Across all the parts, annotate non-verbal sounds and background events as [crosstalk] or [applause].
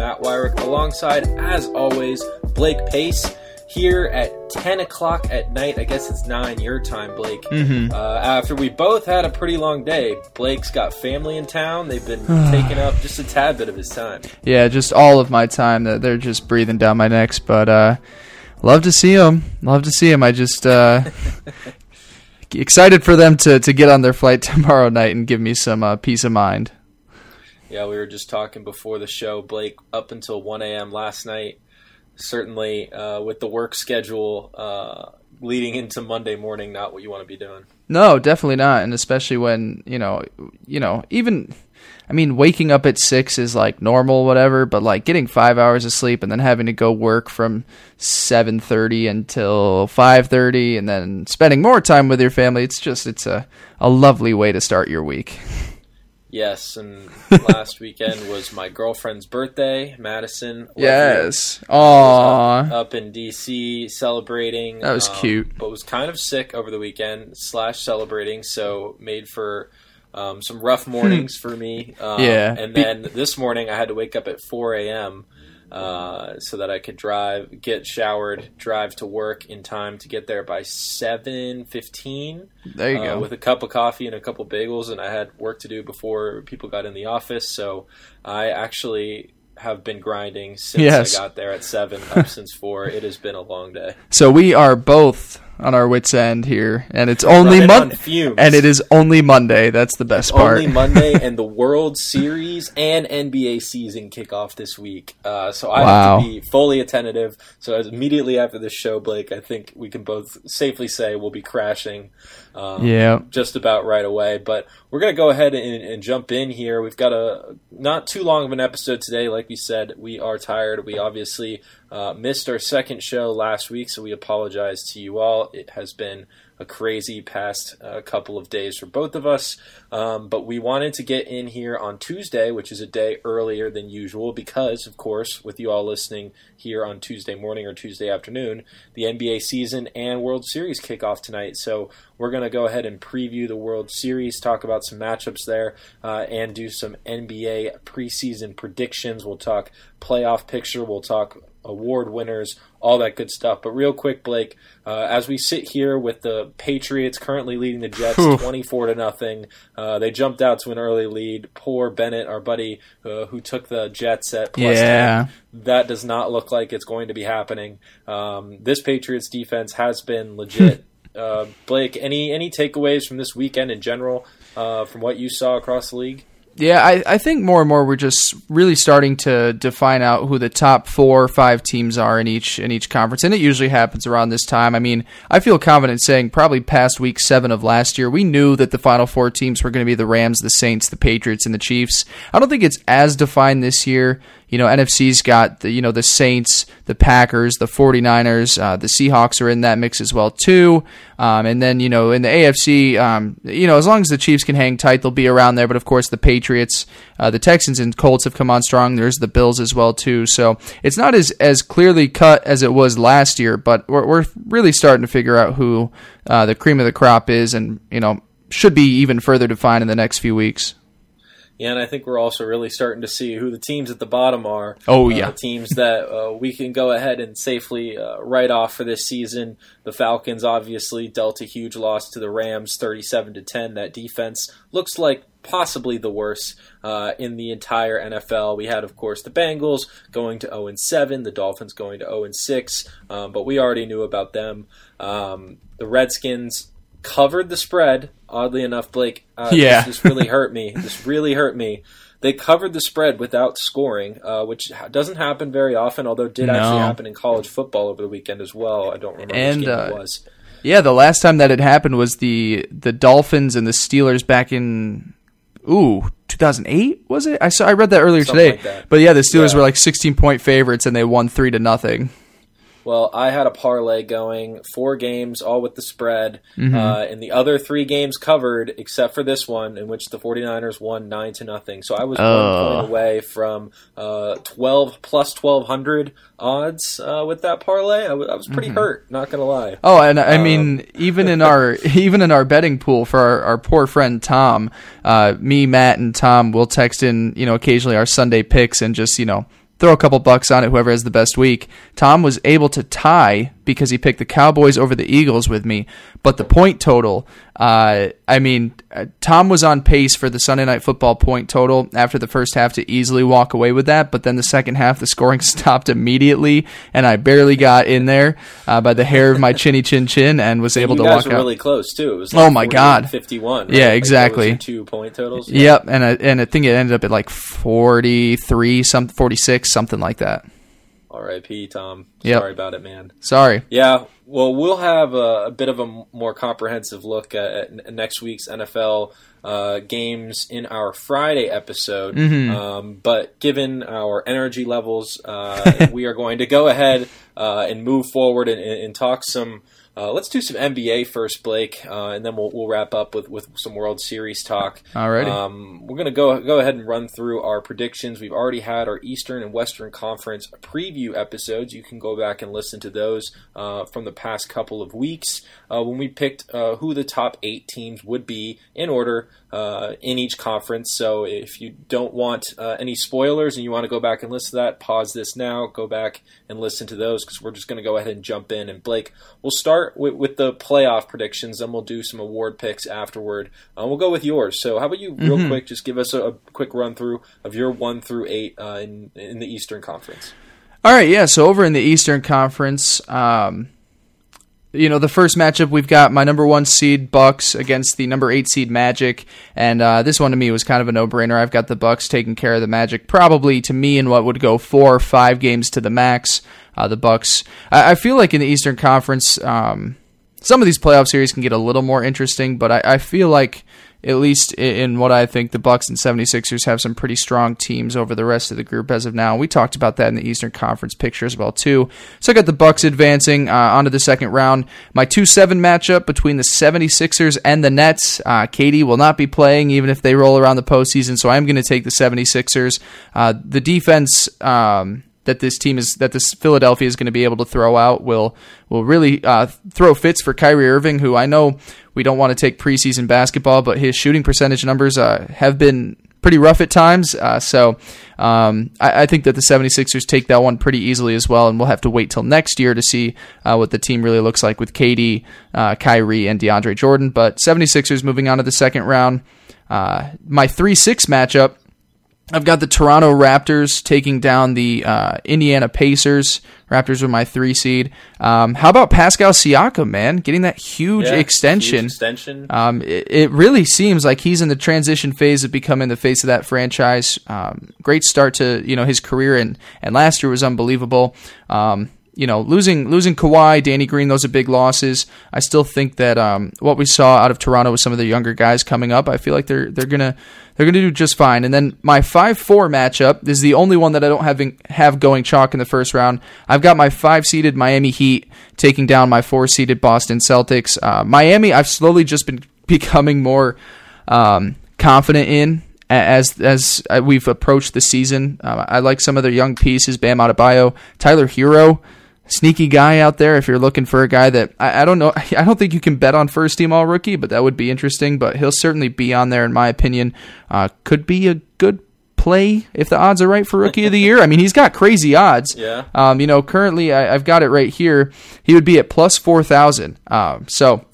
Matt Wyrick, alongside, as always, Blake Pace. Here at 10 o'clock at night, I guess it's 9 your time, Blake. Mm-hmm. Uh, after we both had a pretty long day, Blake's got family in town. They've been [sighs] taking up just a tad bit of his time. Yeah, just all of my time. That they're just breathing down my necks. But uh, love to see them. Love to see them. I just uh, [laughs] excited for them to to get on their flight [laughs] tomorrow night and give me some uh, peace of mind. Yeah, we were just talking before the show, Blake, up until 1 a.m. last night. Certainly, uh, with the work schedule uh, leading into Monday morning, not what you want to be doing. No, definitely not, and especially when you know, you know, even. I mean, waking up at six is like normal, whatever. But like getting five hours of sleep and then having to go work from seven thirty until five thirty, and then spending more time with your family—it's just it's a a lovely way to start your week. [laughs] Yes, and [laughs] last weekend was my girlfriend's birthday, Madison. Yes. Aww. up, up in DC celebrating. That was um, cute. but was kind of sick over the weekend slash celebrating, so made for um, some rough [laughs] mornings for me. Um. Yeah. and then this morning I had to wake up at 4 a.m. Uh, so that I could drive, get showered, drive to work in time to get there by 7:15 There you uh, go. with a cup of coffee and a couple bagels, and I had work to do before people got in the office. So I actually have been grinding since Yes. I got there at seven, up since four. It has been a long day. So we are both on our wits end here, and it's only Monday, and it is only Monday. That's the best part. Only Monday, [laughs] and the World Series and NBA season kick off this week. Uh, so I Wow. have to be fully attentive. So as immediately after this show, Blake, I think we can both safely say we'll be crashing. Um, Yeah. just about right away. But we're gonna go ahead and, and jump in here. We've got a not too long of an episode today. Like we said, we are tired. We obviously uh, missed our second show last week, so we apologize to you all. It has been a crazy past uh, couple of days for both of us. Um, but we wanted to get in here on Tuesday, which is a day earlier than usual, because, of course, with you all listening here on Tuesday morning or Tuesday afternoon, the NBA season and World Series kick off tonight. So we're going to go ahead and preview the World Series, talk about some matchups there, uh, and do some NBA preseason predictions. We'll talk playoff picture, we'll talk award winners, all that good stuff. But real quick, Blake, uh, as we sit here with the Patriots currently leading the Jets Whew. twenty-four to nothing, uh, they jumped out to an early lead. Poor Bennett, our buddy uh, who took the Jets at plus Yeah. 10. That does not look like it's going to be happening. Um, this Patriots defense has been legit. [laughs] uh, Blake, any any takeaways from this weekend in general, uh, from what you saw across the league? Yeah, I, I think more and more we're just really starting to define out who the top four or five teams are in each in each conference, and it usually happens around this time. I mean, I feel confident saying probably past week seven of last year, we knew that the final four teams were going to be the Rams, the Saints, the Patriots, and the Chiefs. I don't think it's as defined this year. You know, NFC's got the you know the Saints, the Packers, the 49ers, uh, the Seahawks are in that mix as well too. Um, and then you know in the AFC, um, you know as long as the Chiefs can hang tight, they'll be around there. But of course the Patriots, uh, the Texans, and Colts have come on strong. There's the Bills as well too. So it's not as as clearly cut as it was last year, but we're, we're really starting to figure out who uh, the cream of the crop is, and you know should be even further defined in the next few weeks. Yeah, and I think we're also really starting to see who the teams at the bottom are. Oh, Uh, yeah. teams that [laughs] uh, we can go ahead and safely uh, write off for this season. The Falcons obviously dealt a huge loss to the Rams, thirty-seven to ten. That defense looks like possibly the worst uh, in the entire NFL. We had, of course, the Bengals going to zero and seven, the Dolphins going to zero and six, um, but we already knew about them. Um, the Redskins covered the spread. Oddly enough, Blake, uh, Yeah. this, this really [laughs] hurt me. This really hurt me. They covered the spread without scoring, uh, which doesn't happen very often. Although it did actually happen in college football over the weekend as well. I don't remember And, which game uh, it was. Yeah, the last time that had happened was the the Dolphins and the Steelers back in ooh 2008 was it? I saw I read that earlier Something today. like that. But yeah, the Steelers Yeah. were like 16 point favorites and they won three to nothing. Well, I had a parlay going, four games, all with the spread, Mm-hmm. uh, and the other three games covered, except for this one, in which the 49ers won 9 to nothing. So I was Oh. one point away from uh, 12 plus 1200 odds uh, with that parlay. I, w- I was pretty Mm-hmm. hurt, not going to lie. Oh, and I Um, mean, even in our [laughs] [laughs] even in our betting pool for our, our poor friend Tom, uh, me, Matt, and Tom will text in, you know, occasionally our Sunday picks and just, you know, throw a couple bucks on it. Whoever has the best week. Tom was able to tie because he picked the Cowboys over the Eagles with me, but the point total. Uh, I mean, uh, Tom was on pace for the Sunday night football point total after the first half to easily walk away with that, but then the second half the scoring [laughs] stopped immediately, and I barely got in there uh, by the hair of my chinny chin chin and was able you to walk out. really close too. It was Oh my God. 51. right? Yeah, Like, exactly. your two point totals. Yep, and I, and I think it ended up at like forty three, some forty six, something like that. R.I.P. Tom. Yep. Sorry about it, man. Sorry. Yeah, well, we'll have a, a bit of a more comprehensive look at, at next week's NFL uh, games in our Friday episode. Mm-hmm. Um, but given our energy levels, uh, [laughs] we are going to go ahead uh, and move forward and, and and talk some. Uh, let's do some NBA first, Blake, uh, and then we'll, we'll wrap up with, with some World Series talk. Alrighty. Um, we're gonna go go ahead and run through our predictions. We've already had our Eastern and Western Conference preview episodes. You can go back and listen to those uh, from the past couple of weeks uh, when we picked uh, who the top eight teams would be in order uh, in each conference. So if you don't want uh, any spoilers and you want to go back and listen to that, pause this now. Go back and listen to those because we're just going to go ahead and jump in. And Blake, we'll start with, with the playoff predictions, then we'll do some award picks afterward. Uh, we'll go with yours. So how about you, real quick, just give us a, a quick run through of your one through eight uh, in in the Eastern Conference. All right, yeah. So over in the Eastern Conference, um, you know, the first matchup we've got my number one seed Bucks against the number eight seed Magic, and uh, this one to me was kind of a no brainer. I've got the Bucks taking care of the Magic, probably to me in what would go four or five games to the max. Uh, the Bucks, I, I feel like in the Eastern Conference, um, some of these playoff series can get a little more interesting, but I, I feel like at least i- in what I think the Bucks and 76ers have some pretty strong teams over the rest of the group as of now. We talked about that in the Eastern Conference picture as well too. So I got the Bucks advancing uh, onto the second round. My 2-7 matchup between the 76ers and the Nets. Uh, KD will not be playing even if they roll around the postseason, so I'm going to take the 76ers. Uh, the defense um, that this team is that this Philadelphia is going to be able to throw out will will really uh, throw fits for Kyrie Irving, who I know we don't want to take preseason basketball, but his shooting percentage numbers uh, have been pretty rough at times. Uh, so um, I, I think that the 76ers take that one pretty easily as well, and we'll have to wait till next year to see uh, what the team really looks like with KD, uh, Kyrie, and DeAndre Jordan. But 76ers moving on to the second round. Uh, my 3 6 matchup I've got the Toronto Raptors taking down the uh, Indiana Pacers. Raptors are my three seed. Um, how about Pascal Siakam, man? Getting that huge Yeah, extension. huge extension. Um, it, it really seems like he's in the transition phase of becoming the face of that franchise. Um, great start to you know his career, and and last year was unbelievable. You know, losing losing Kawhi, Danny Green, those are big losses. I still think that um, what we saw out of Toronto with some of the younger guys coming up, I feel like they're they're gonna they're gonna do just fine. And then my five four matchup is the only one that I don't have have going chalk in the first round. I've got my five seeded Miami Heat taking down my four seeded Boston Celtics. Uh, Miami, I've slowly just been [laughs] becoming more um, confident in as as we've approached the season. Uh, I like some of their young pieces: Bam Adebayo, Tyler Herro, sneaky guy out there. If you're looking for a guy that I, I don't know, [laughs] I don't think you can bet on first team all rookie, but that would be interesting. But he'll certainly be on there, in my opinion. Uh, could be a good play if the odds are right for rookie of the year. I mean, he's got crazy odds. [laughs] Yeah. Um, you know, currently I, I've got it right here. He would be at plus four thousand. Um, so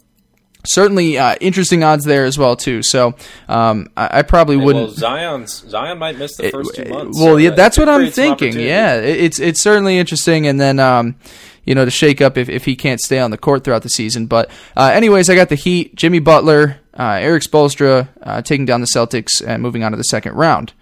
certainly uh, interesting odds there as well too. So um, I, I probably wouldn't. Well, Zion's Zion might miss the first two months. Well, so yeah, that's what I'm thinking. Yeah, it- it's it's certainly interesting, and then um, you know to shake up if, if he can't stay on the court throughout the season. But uh, anyways, I got the Heat, Jimmy Butler, uh, Erik Spoelstra uh, taking down the Celtics and moving on to the second round.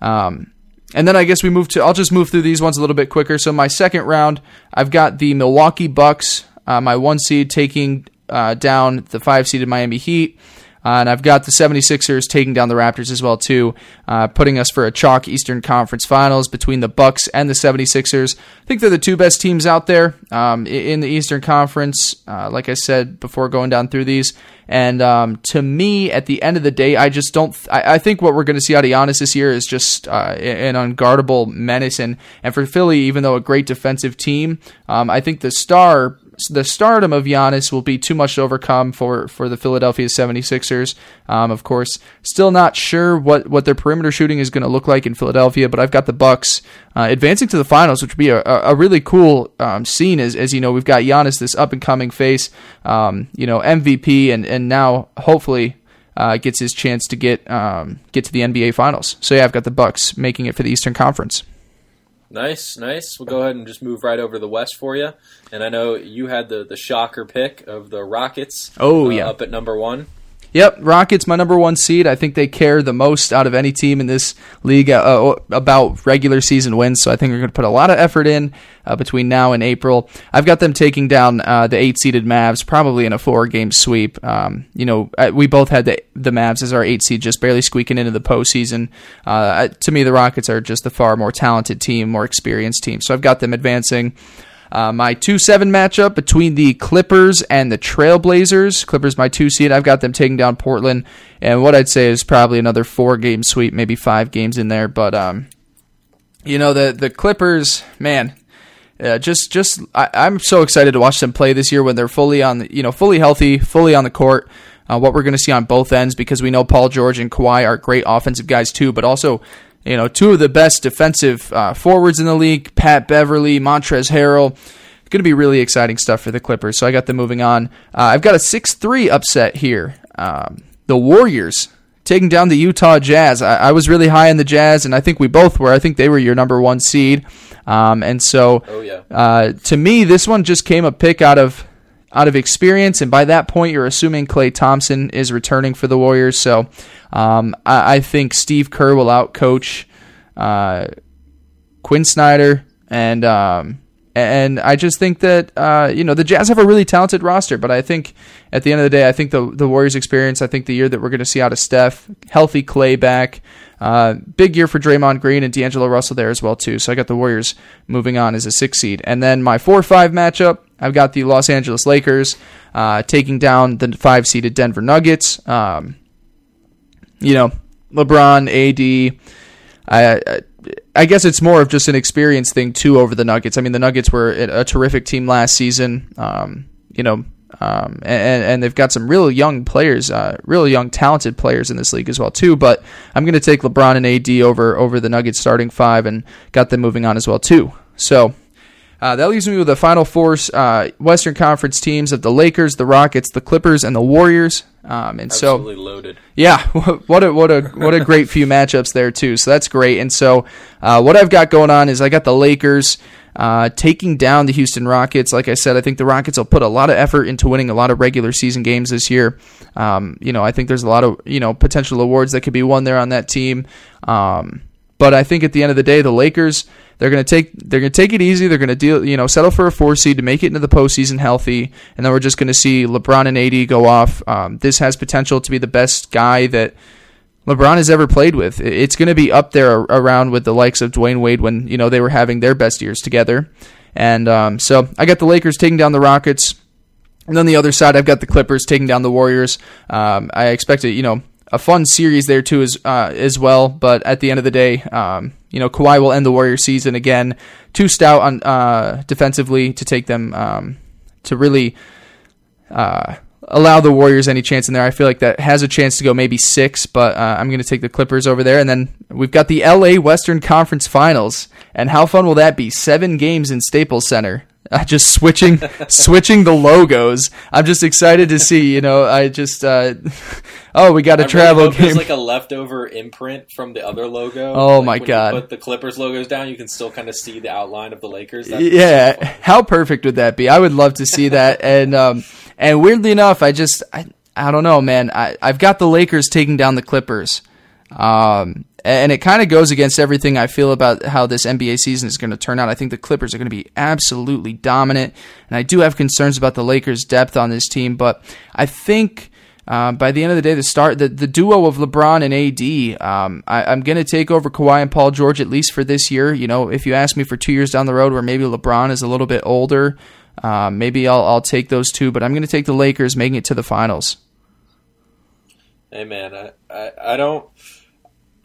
Um, and then I guess we move to. I'll just move through these ones a little bit quicker. So my second round, I've got the Milwaukee Bucks, uh, my one seed taking uh, down the five seeded Miami Heat. Uh, and I've got the 76ers taking down the Raptors as well too, uh, putting us for a chalk Eastern Conference Finals between the Bucks and the 76ers. I think they're the two best teams out there um, in the Eastern Conference. Uh, like I said before, going down through these, and um, to me, at the end of the day, I just don't. Th- I, I, think what we're going to see out of Giannis this year is just uh, an unguardable menace, and and for Philly, even though a great defensive team, um, I think the star the stardom of Giannis will be too much to overcome for, for the Philadelphia 76ers. Um, of course, still not sure what, what their perimeter shooting is going to look like in Philadelphia, but I've got the Bucks uh, advancing to the finals, which would be a, a really cool um, scene. As, as you know, we've got Giannis, this up and coming face, um, you know, MVP, and and now hopefully. Uh, gets his chance to get um, get to the NBA Finals. So yeah, I've got the Bucks making it for the Eastern Conference. Nice, nice. We'll go ahead and just move right over to the West for you. And I know you had the, the shocker pick of the Rockets. Oh, uh, yeah. Up at number one. Yep, Rockets, my number one seed. I think they care the most out of any team in this league uh, uh about regular season wins. So I think they're going to put a lot of effort in uh, between now and April. I've got them taking down uh, the eight seeded Mavs, probably in a four game sweep. Um, you know, we both had the, the Mavs as our eight seed, just barely squeaking into the postseason. Uh, to me, the Rockets are just the far more talented team, more experienced team. So I've got them advancing. Uh, my 2 7 matchup between the Clippers and the Trailblazers. Clippers, my two seed. I've got them taking down Portland. And what I'd say is probably another four game sweep, maybe five games in there. But, um, you know, the, the Clippers, man. Uh, just, just, I, I'm so excited to watch them play this year when they're fully on, you know, fully healthy, fully on the court. Uh, what we're going to see on both ends because we know Paul George and Kawhi are great offensive guys too, but also you know, two of the best defensive uh, forwards in the league, Pat Beverley, Montrezl Harrell. Going to be really exciting stuff for the Clippers. So I got them moving on. Uh, I've got a 6 3 upset here. Um, the Warriors taking down the Utah Jazz. I, I, was really high on the Jazz, and I think we both were. I think they were your number one seed. Um, and so, oh, yeah. uh, to me, this one just came a pick out of out of experience, and by that point, you're assuming Klay Thompson is returning for the Warriors. So um, I, I, think Steve Kerr will outcoach uh, Quin Snyder, and um, and I just think that uh, you know the Jazz have a really talented roster, but I think at the end of the day, I think the the Warriors' experience. I think the year that we're going to see out of Steph, healthy Klay back. Uh, big year for Draymond Green and D'Angelo Russell there as well too. So I got the Warriors moving on as a six seed, and then my four five matchup. I've got the Los Angeles Lakers uh, taking down the five seeded Denver Nuggets. Um, you know, LeBron, AD. I, I, guess it's more of just an experience thing too over the Nuggets. I mean, the Nuggets were a terrific team last season. Um, you know, um, and, and they've got some real young players, uh, really young, talented players in this league as well too. But I'm going to take LeBron and AD over over the Nuggets starting five, and got them moving on as well too. So uh, that leaves me with the final four uh, Western Conference teams of the Lakers, the Rockets, the Clippers, and the Warriors. Um, and Absolutely so, loaded. Yeah, [laughs] what a what a what a great few matchups there too. So that's great. And so, uh, what I've got going on is I got the Lakers uh, taking down the Houston Rockets. Like I said, I think the Rockets will put a lot of effort into winning a lot of regular season games this year. Um, you know, I think there's a lot of you know potential awards that could be won there on that team. Um, but I think at the end of the day, the Lakers they're going to take they're going to take it easy. They're going to deal you know settle for a four seed to make it into the postseason healthy, and then we're just going to see LeBron and AD go off. Um, this has potential to be the best guy that. LeBron has ever played with. It's going to be up there around with the likes of Dwyane Wade when you know they were having their best years together. And um, so I got the Lakers taking down the Rockets. And then the other side, I've got the Clippers taking down the Warriors. Um, I expect it, you know, a fun series there too as uh, as well. But at the end of the day, um, you know, Kawhi will end the Warrior season again. Too stout on uh, defensively to take them um, to really uh, allow the Warriors any chance in there. I feel like that has a chance to go maybe six, but uh, I'm going to take the Clippers over there. And then we've got the LA Western Conference Finals, and how fun will that be? Seven games in Staples Center. Uh, [laughs] just switching switching the logos. I'm just excited to see. You know, I just uh, [laughs] oh, we got a I travel really game. Like a leftover imprint from the other logo. Oh like my god! put the Clippers logos down, you can still kind of see the outline of the Lakers. That'd yeah, how perfect would that be? I would love to see that. [laughs] and um, and weirdly enough, I just I, I don't know, man. I I've got the Lakers taking down the Clippers. Um, and it kind of goes against everything I feel about how this NBA season is going to turn out. I think the Clippers are going to be absolutely dominant, and I do have concerns about the Lakers' depth on this team, but I think um, by the end of the day, the start the, the duo of LeBron and AD, um, I, am going to take over Kawhi and Paul George at least for this year. You know, if you ask me for two years down the road, where maybe LeBron is a little bit older, um, maybe I'll I'll take those two. But I'm going to take the Lakers making it to the finals. Hey man, I, I, I don't.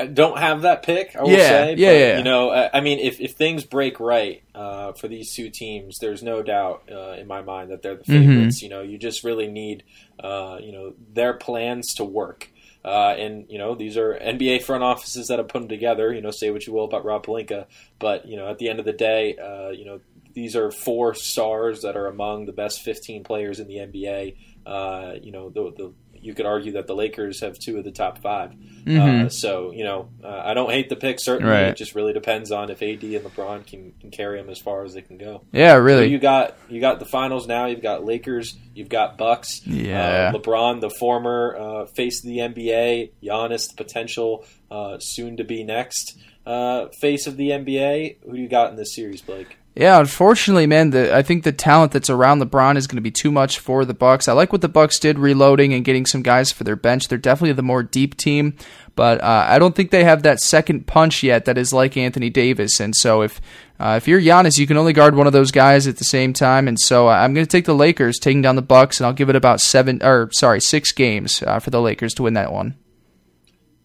Don't have that pick. I will yeah, say, yeah, but, yeah. You know, I, I, mean, if, if things break right uh, for these two teams, there's no doubt uh, in my mind that they're the Mm-hmm. favorites. You know, you just really need, uh, you know, their plans to work. Uh, and you know these are NBA front offices that have put them together. You know, say what you will about Rob Pelinka, but you know at the end of the day, uh, you know these are four stars that are among the best 15 players in the NBA. Uh, you know, the, the you could argue that the Lakers have two of the top 5 Mhm. Uh, so you know, uh, I don't hate the pick. Certainly, Right. it just really depends on if AD and LeBron can, can carry them as far as they can go. Yeah, So really. you got you got the finals now. You've got Lakers. You've got Bucks. Yeah. Uh, LeBron, the former uh, face of the NBA. Giannis, the potential uh, soon to be next uh, face of the NBA. Who do you got in this series, Blake? Yeah, unfortunately, man, the, I think the talent that's around LeBron is going to be too much for the Bucks. I like what the Bucks did reloading and getting some guys for their bench. They're definitely the more deep team, but uh, I don't think they have that second punch yet that is like Anthony Davis. And so if uh, if you're Giannis, you can only guard one of those guys at the same time. And so uh, I'm going to take the Lakers, taking down the Bucks, and I'll give it about seven or sorry six games uh, for the Lakers to win that one.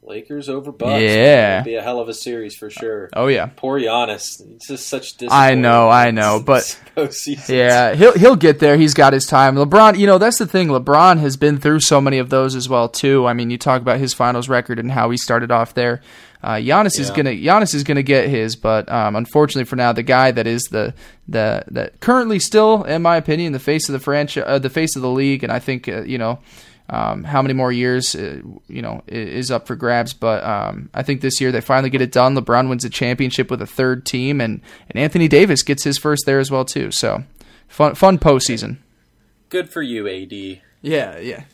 Lakers over Bucks. Yeah. It'd be a hell of a series for sure. Oh yeah. Poor Giannis. It's just such I know, I know, [laughs] but- Yeah, he'll he'll get there. He's got his time. LeBron, you know, that's the thing. LeBron has been through so many of those as well too. I mean, you talk about his finals record and how he started off there. Uh, Giannis is gonna Giannis is gonna get his, but um, unfortunately for now, the guy that is the the that currently still, in my opinion, the face of the franchise, uh, the face of the league, and I think uh, you know. Um, how many more years, uh, you know, is up for grabs. But um, I think this year they finally get it done. LeBron wins a championship with a third team, and, and Anthony Davis gets his first there as well too. So fun, fun postseason. Good for you, AD. Yeah, yeah,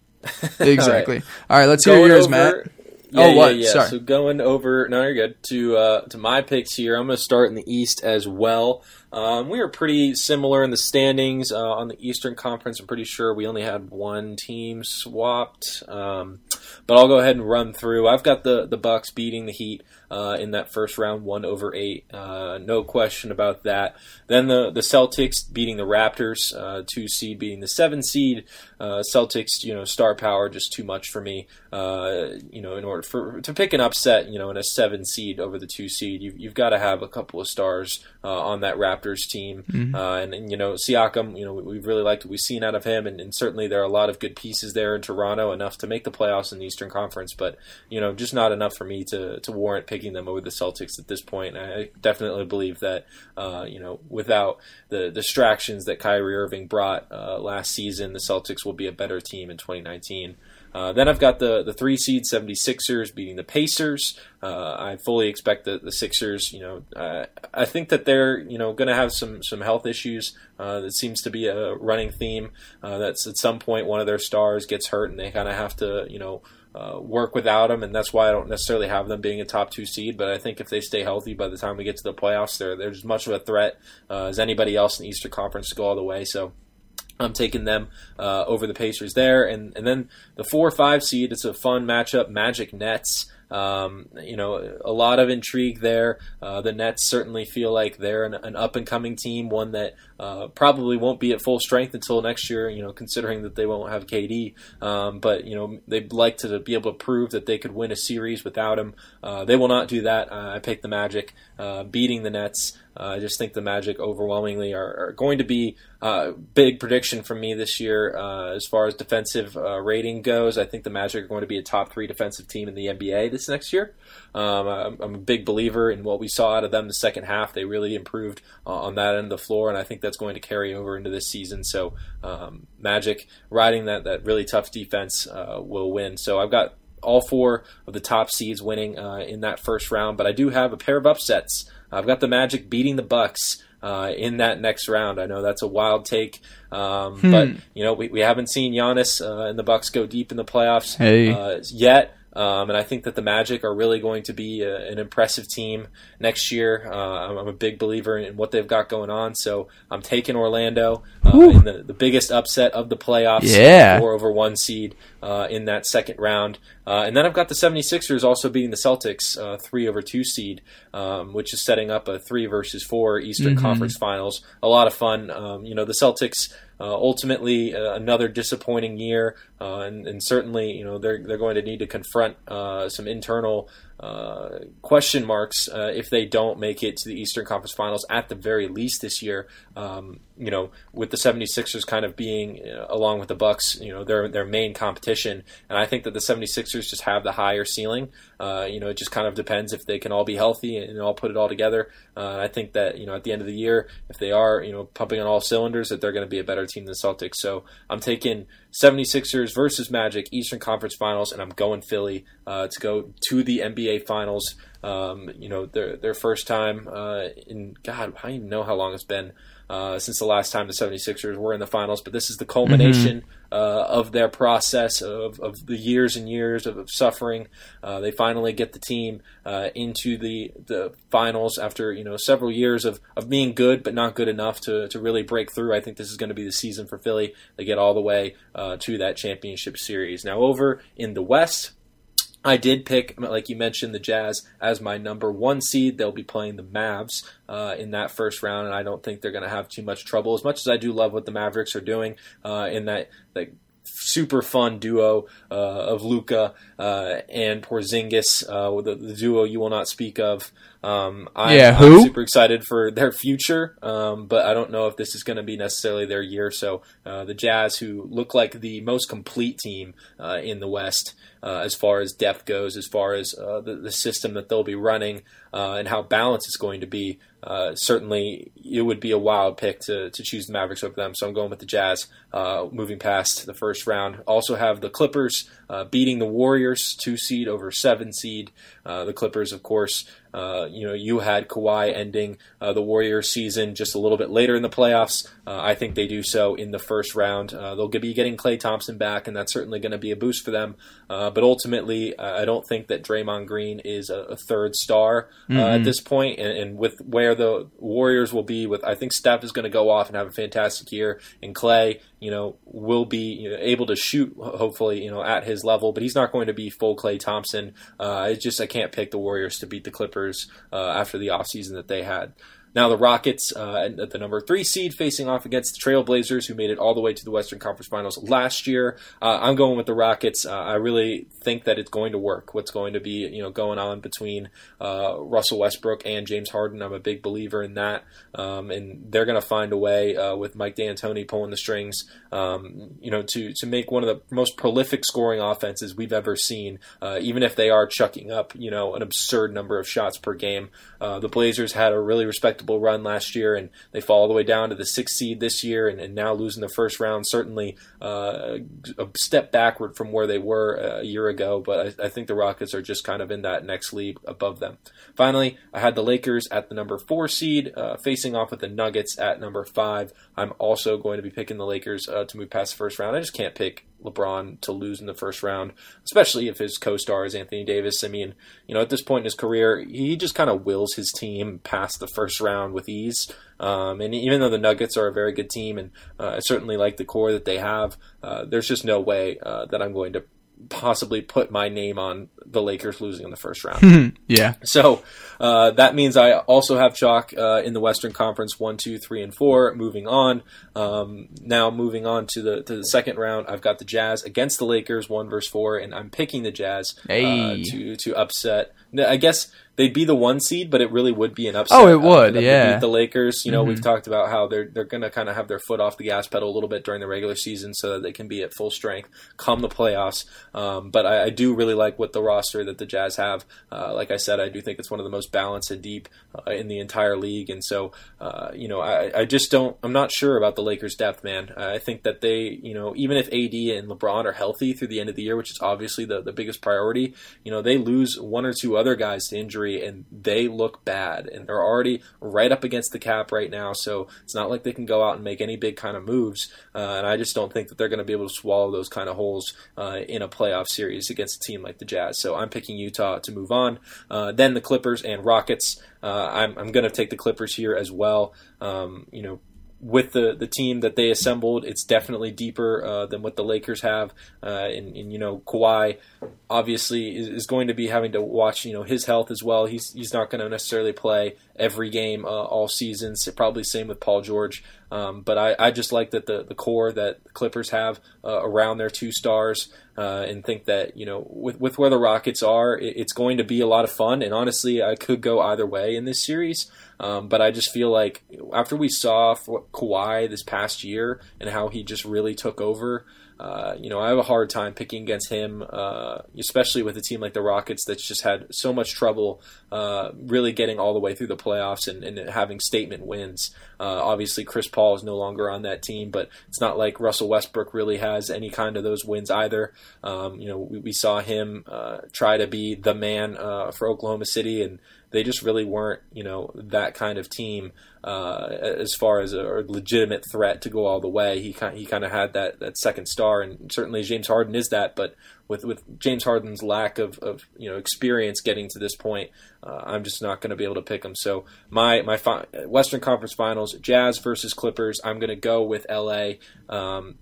[laughs] exactly. All right, let's hear yours, over- Matt. Yeah, Oh, what? Yeah, yeah. Sorry. So going over, no, you're good. To uh, to my picks here, I'm going to start in the East as well. Um, we are pretty similar in the standings uh, on the Eastern Conference. I'm pretty sure we only had one team swapped, um, but I'll go ahead and run through. I've got the the Bucks beating the Heat uh, in that first round, one over eight. Uh, no question about that. Then the the Celtics beating the Raptors, uh, two seed beating the seven seed. Uh, Celtics, you know, star power just too much for me. Uh, you know, in order for to pick an upset, you know, in a seven seed over the two seed, you've, you've got to have a couple of stars uh, on that Raptors team. Uh, and, and you know, Siakam, you know, we, we've really liked what we've seen out of him, and, and certainly there are a lot of good pieces there in Toronto, enough to make the playoffs in the Eastern Conference, but you know, just not enough for me to to warrant picking them over the Celtics at this point. I definitely believe that, uh, you know, without the distractions that Kyrie Irving brought uh, last season, the Celtics will be a better team in 2019. Uh, then I've got the, the three seed 76ers beating the Pacers. Uh, I fully expect that the Sixers, you know, uh, I think that they're, you know, going to have some, some health issues. Uh, that seems to be a running theme. Uh, that's at some point one of their stars gets hurt and they kind of have to, you know, uh, work without them, and that's why I don't necessarily have them being a top two seed. But I think if they stay healthy by the time we get to the playoffs, they're they're as much of a threat uh, as anybody else in the Eastern Conference to go all the way. So I'm taking them uh, over the Pacers there, and and then the four five seed. It's a fun matchup. Magic Nets. Um, you know, a lot of intrigue there. Uh, the Nets certainly feel like they're an, an up and coming team, one that uh, probably won't be at full strength until next year. You know, considering that they won't have KD, um, but you know they'd like to be able to prove that they could win a series without him. Uh, they will not do that. Uh, I picked the Magic, uh, beating the Nets. Uh, I just think the Magic overwhelmingly are, are going to be uh, big prediction from me this year uh, as far as defensive uh, rating goes. I think the Magic are going to be a top three defensive team in the NBA this next year. Um, I'm, I'm a big believer in what we saw out of them the second half. They really improved uh, on that end of the floor, and I think that's going to carry over into this season. So um, Magic riding that that really tough defense uh, will win. So I've got all four of the top seeds winning uh, in that first round, but I do have a pair of upsets. I've got the Magic beating the Bucks uh, in that next round. I know that's a wild take, um, but you know we, we haven't seen Giannis uh, and the Bucks go deep in the playoffs Hey. uh, yet. Um, and I think that the Magic are really going to be a, an impressive team next year. Uh, I'm, a big believer in what they've got going on, so I'm taking Orlando uh, in the, the biggest upset of the playoffs. Yeah. Four over one seed uh, in that second round. Uh, and then I've got the 76ers also beating the Celtics, uh, three over two seed, um, which is setting up a three versus four Eastern Mm-hmm. Conference Finals. A lot of fun. Um, you know, the Celtics. Uh, ultimately, uh, another disappointing year, uh, and, and certainly, you know, they're they're going to need to confront uh, some internal uh, question marks uh, if they don't make it to the Eastern Conference Finals at the very least this year. Um, you know, with the 76ers kind of being, uh, along with the Bucks, you know, their their main competition, and I think that the 76ers just have the higher ceiling. Uh, you know, it just kind of depends if they can all be healthy and all put it all together. I think that you know, at the end of the year, if they are, you know, pumping on all cylinders, that they're going to be a better team than Celtics. So I'm taking 76ers versus Magic Eastern Conference Finals, and I'm going Philly uh, to go to the NBA Finals. Um, you know, their their first time uh, in God, I don't even know how long it's been. Uh, since the last time the 76ers were in the finals, but this is the culmination uh, of their process of, of the years and years of, of suffering. Uh, they finally get the team uh, into the the finals after you know several years of, of being good but not good enough to, to really break through. I think this is going to be the season for Philly. They get all the way uh, to that championship series. Now over in the West. I did pick, like you mentioned, the Jazz as my number one seed. They'll be playing the Mavs uh, in that first round, and I don't think they're going to have too much trouble. As much as I do love what the Mavericks are doing uh, in that, that super fun duo uh, of Luka uh, and Porzingis, uh, the, the duo you will not speak of. Um, I'm, Yeah, I'm who? super excited for their future, um, but I don't know if this is going to be necessarily their year. So uh, the Jazz, who look like the most complete team uh, in the West uh, as far as depth goes, as far as uh, the, the system that they'll be running, uh, and how balanced it's going to be. Uh, certainly, it would be a wild pick to, to choose the Mavericks over them. So I'm going with the Jazz, uh, moving past the first round. Also have the Clippers uh, beating the Warriors, two seed over seven seed. Uh, the Clippers, of course, uh, you know, you had Kawhi ending uh, the Warriors season just a little bit later in the playoffs. Uh, I think they do so in the first round. Uh, they'll be getting Klay Thompson back, and that's certainly going to be a boost for them. Uh, but ultimately, I don't think that Draymond Green is a, a third star uh, at this point, and, and with where the Warriors will be, with I think Steph is going to go off and have a fantastic year, and Klay, you know, will be you know, able to shoot hopefully, you know, at his level, but he's not going to be full Klay Thompson. Uh, it's just I can't pick the Warriors to beat the Clippers uh, after the offseason that they had. Now the Rockets uh, at the number three seed facing off against the Trailblazers, who made it all the way to the Western Conference Finals last year. Uh, I'm going with the Rockets. Uh, I really think that it's going to work. What's going to be you know going on between uh, Russell Westbrook and James Harden? I'm a big believer in that, um, and they're going to find a way uh, with Mike D'Antoni pulling the strings, um, you know, to to make one of the most prolific scoring offenses we've ever seen. Uh, even if they are chucking up you know an absurd number of shots per game, the Blazers had a really respectable run last year, and they fall all the way down to the sixth seed this year, and, and now losing the first round certainly uh, a step backward from where they were a year ago. But I, I, think the Rockets are just kind of in that next league above them. Finally, I had the Lakers at the number four seed, uh, facing off with the Nuggets at number five. I'm also going to be picking the Lakers uh, to move past the first round. I just can't pick LeBron to lose in the first round, especially if his co-star is Anthony Davis. I mean, you know, at this point in his career, he just kind of wills his team past the first round with ease. Um, and even though the Nuggets are a very good team, and uh, I certainly like the core that they have, uh, there's just no way uh, that I'm going to possibly put my name on the Lakers losing in the first round. [laughs] yeah. So uh, that means I also have chalk uh, in the Western Conference one, two, three, and four. Moving on. Um, now moving on to the to the second round, I've got the Jazz against the Lakers, one versus four, and I'm picking the Jazz uh, to to upset. I guess they'd be the one seed, but it really would be an upset. Oh, it would, yeah. Mm-hmm. beat the Lakers. You know, we've talked about how they're they're going to kind of have their foot off the gas pedal a little bit during the regular season, so that they can be at full strength come the playoffs. Um, but I, I do really like what the roster that the Jazz have. Uh, like I said, I do think it's one of the most balanced and deep uh, in the entire league, and so uh, you know, I, I just don't. I'm not sure about the Lakers' depth, man. I think that they, you know, even if AD and LeBron are healthy through the end of the year, which is obviously the the biggest priority, you know, they lose one or two other guys to injury three, and they look bad, and they're already right up against the cap right now. So it's not like they can go out and make any big kind of moves. Uh, and I just don't think that they're going to be able to swallow those kind of holes uh, in a playoff series against a team like the Jazz. So I'm picking Utah to move on. Uh, then the Clippers and Rockets. Uh, I'm, I'm going to take the Clippers here as well. Um, you know, with the, the team that they assembled, it's definitely deeper uh, than what the Lakers have. Uh, and, and, you know, Kawhi obviously is, is, going to be having to watch, you know, his health as well. He's, he's not going to necessarily play every game uh, all season. Probably same with Paul George. Um, but I, I just like that the, the core that the Clippers have uh, around their two stars uh, and think that, you know, with, with where the Rockets are, it, it's going to be a lot of fun. And honestly, I could go either way in this series. Um, but I just feel like after we saw Kawhi this past year and how he just really took over, uh, you know, I have a hard time picking against him, uh, especially with a team like the Rockets that's just had so much trouble uh, really getting all the way through the playoffs and, and having statement wins. Uh, obviously, Chris Paul is no longer on that team, but it's not like Russell Westbrook really has any kind of those wins either. Um, you know, we, we saw him uh, try to be the man for Oklahoma City and they just really weren't, you know, that kind of team uh, as far as a, a, legitimate threat to go all the way. He kind he kind of had that, that second star, and certainly James Harden is that. But with with James Harden's lack of, of you know experience getting to this point, uh, I'm just not going to be able to pick him. So my my fi- Western Conference Finals, Jazz versus Clippers. I'm going to go with LA. Um,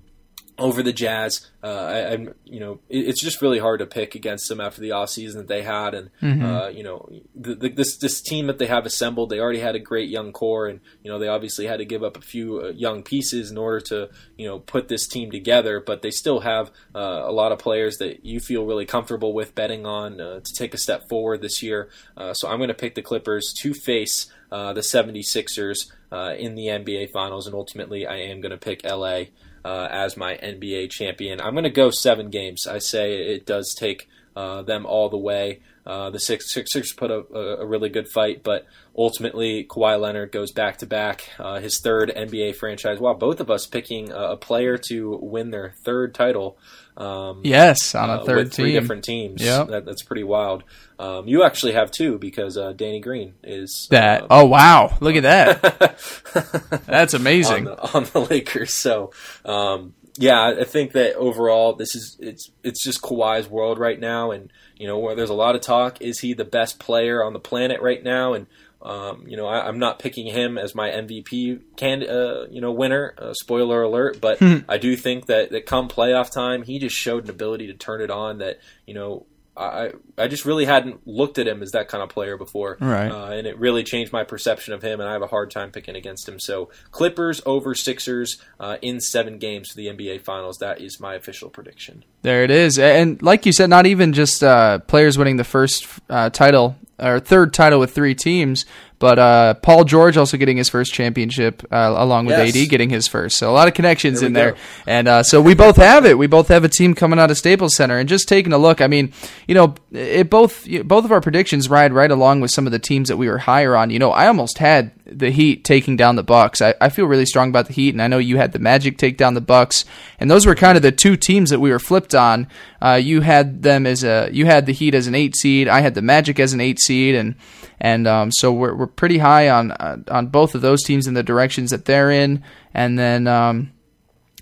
over the Jazz. Uh, I, am you know, it, it's just really hard to pick against them after the offseason that they had, and mm-hmm. uh, you know, the, the, this this team that they have assembled, they already had a great young core, and you know, they obviously had to give up a few uh, young pieces in order to you know put this team together, but they still have uh, a lot of players that you feel really comfortable with betting on uh, to take a step forward this year. Uh, so I'm going to pick the Clippers to face. the 76ers in the NBA Finals, and ultimately I am going to pick LA uh, as my NBA champion. I'm going to go seven games. I say it does take uh, them all the way. Uh, the six, put a, a, really good fight, but ultimately Kawhi Leonard goes back to back, uh, his third NBA franchise. Wow, both of us picking a player to win their third title. Um, yes, on a uh, third with three team. different teams. Yeah, that, that's pretty wild. Um, you actually have two because uh, Danny Green is that. Um, oh wow, look at that! [laughs] that's amazing on the, on the Lakers. So um, yeah, I think that overall this is it's it's just Kawhi's world right now, and you know where there's a lot of talk. Is he the best player on the planet right now? And um, you know, I, am not picking him as my MVP can uh, you know winner. Uh, spoiler alert, but hmm. I do think that that come playoff time, he just showed an ability to turn it on. That you know I I just really hadn't looked at him as that kind of player before, right? Uh, and it really changed my perception of him, and I have a hard time picking against him. So Clippers over Sixers uh, in seven games for the NBA Finals. That is my official prediction. There it is, and like you said, not even just uh, players winning the first uh, title or third title with three teams, but uh, Paul George also getting his first championship, uh, along with yes. AD getting his first. So a lot of connections there in there. Go. And uh, so we both have it. We both have a team coming out of Staples Center. And just taking a look, I mean, you know, it both both of our predictions ride right along with some of the teams that we were higher on. You know, I almost had the Heat taking down the Bucks. I, I feel really strong about the Heat, and I know you had the Magic take down the Bucks, and those were kind of the two teams that we were flipped on. Uh, you had them as a you had the Heat as an eight seed. I had the Magic as an eight seed, and and um, so we're we're pretty high on uh, on both of those teams in the directions that they're in, and then. Um,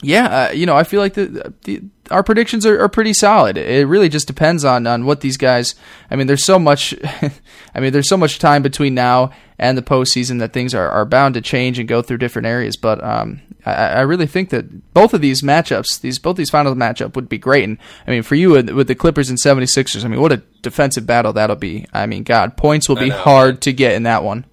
yeah, uh, you know, I feel like the, the our predictions are, are pretty solid. It really just depends on, on what these guys. I mean, there's so much. [laughs] I mean, there's so much time between now and the postseason that things are, are bound to change and go through different areas. But um, I, I, really think that both of these matchups, these both these final matchup would be great. And I mean, for you with, with the Clippers and 76ers, I mean, what a defensive battle that'll be. I mean, God, points will be hard to get in that one.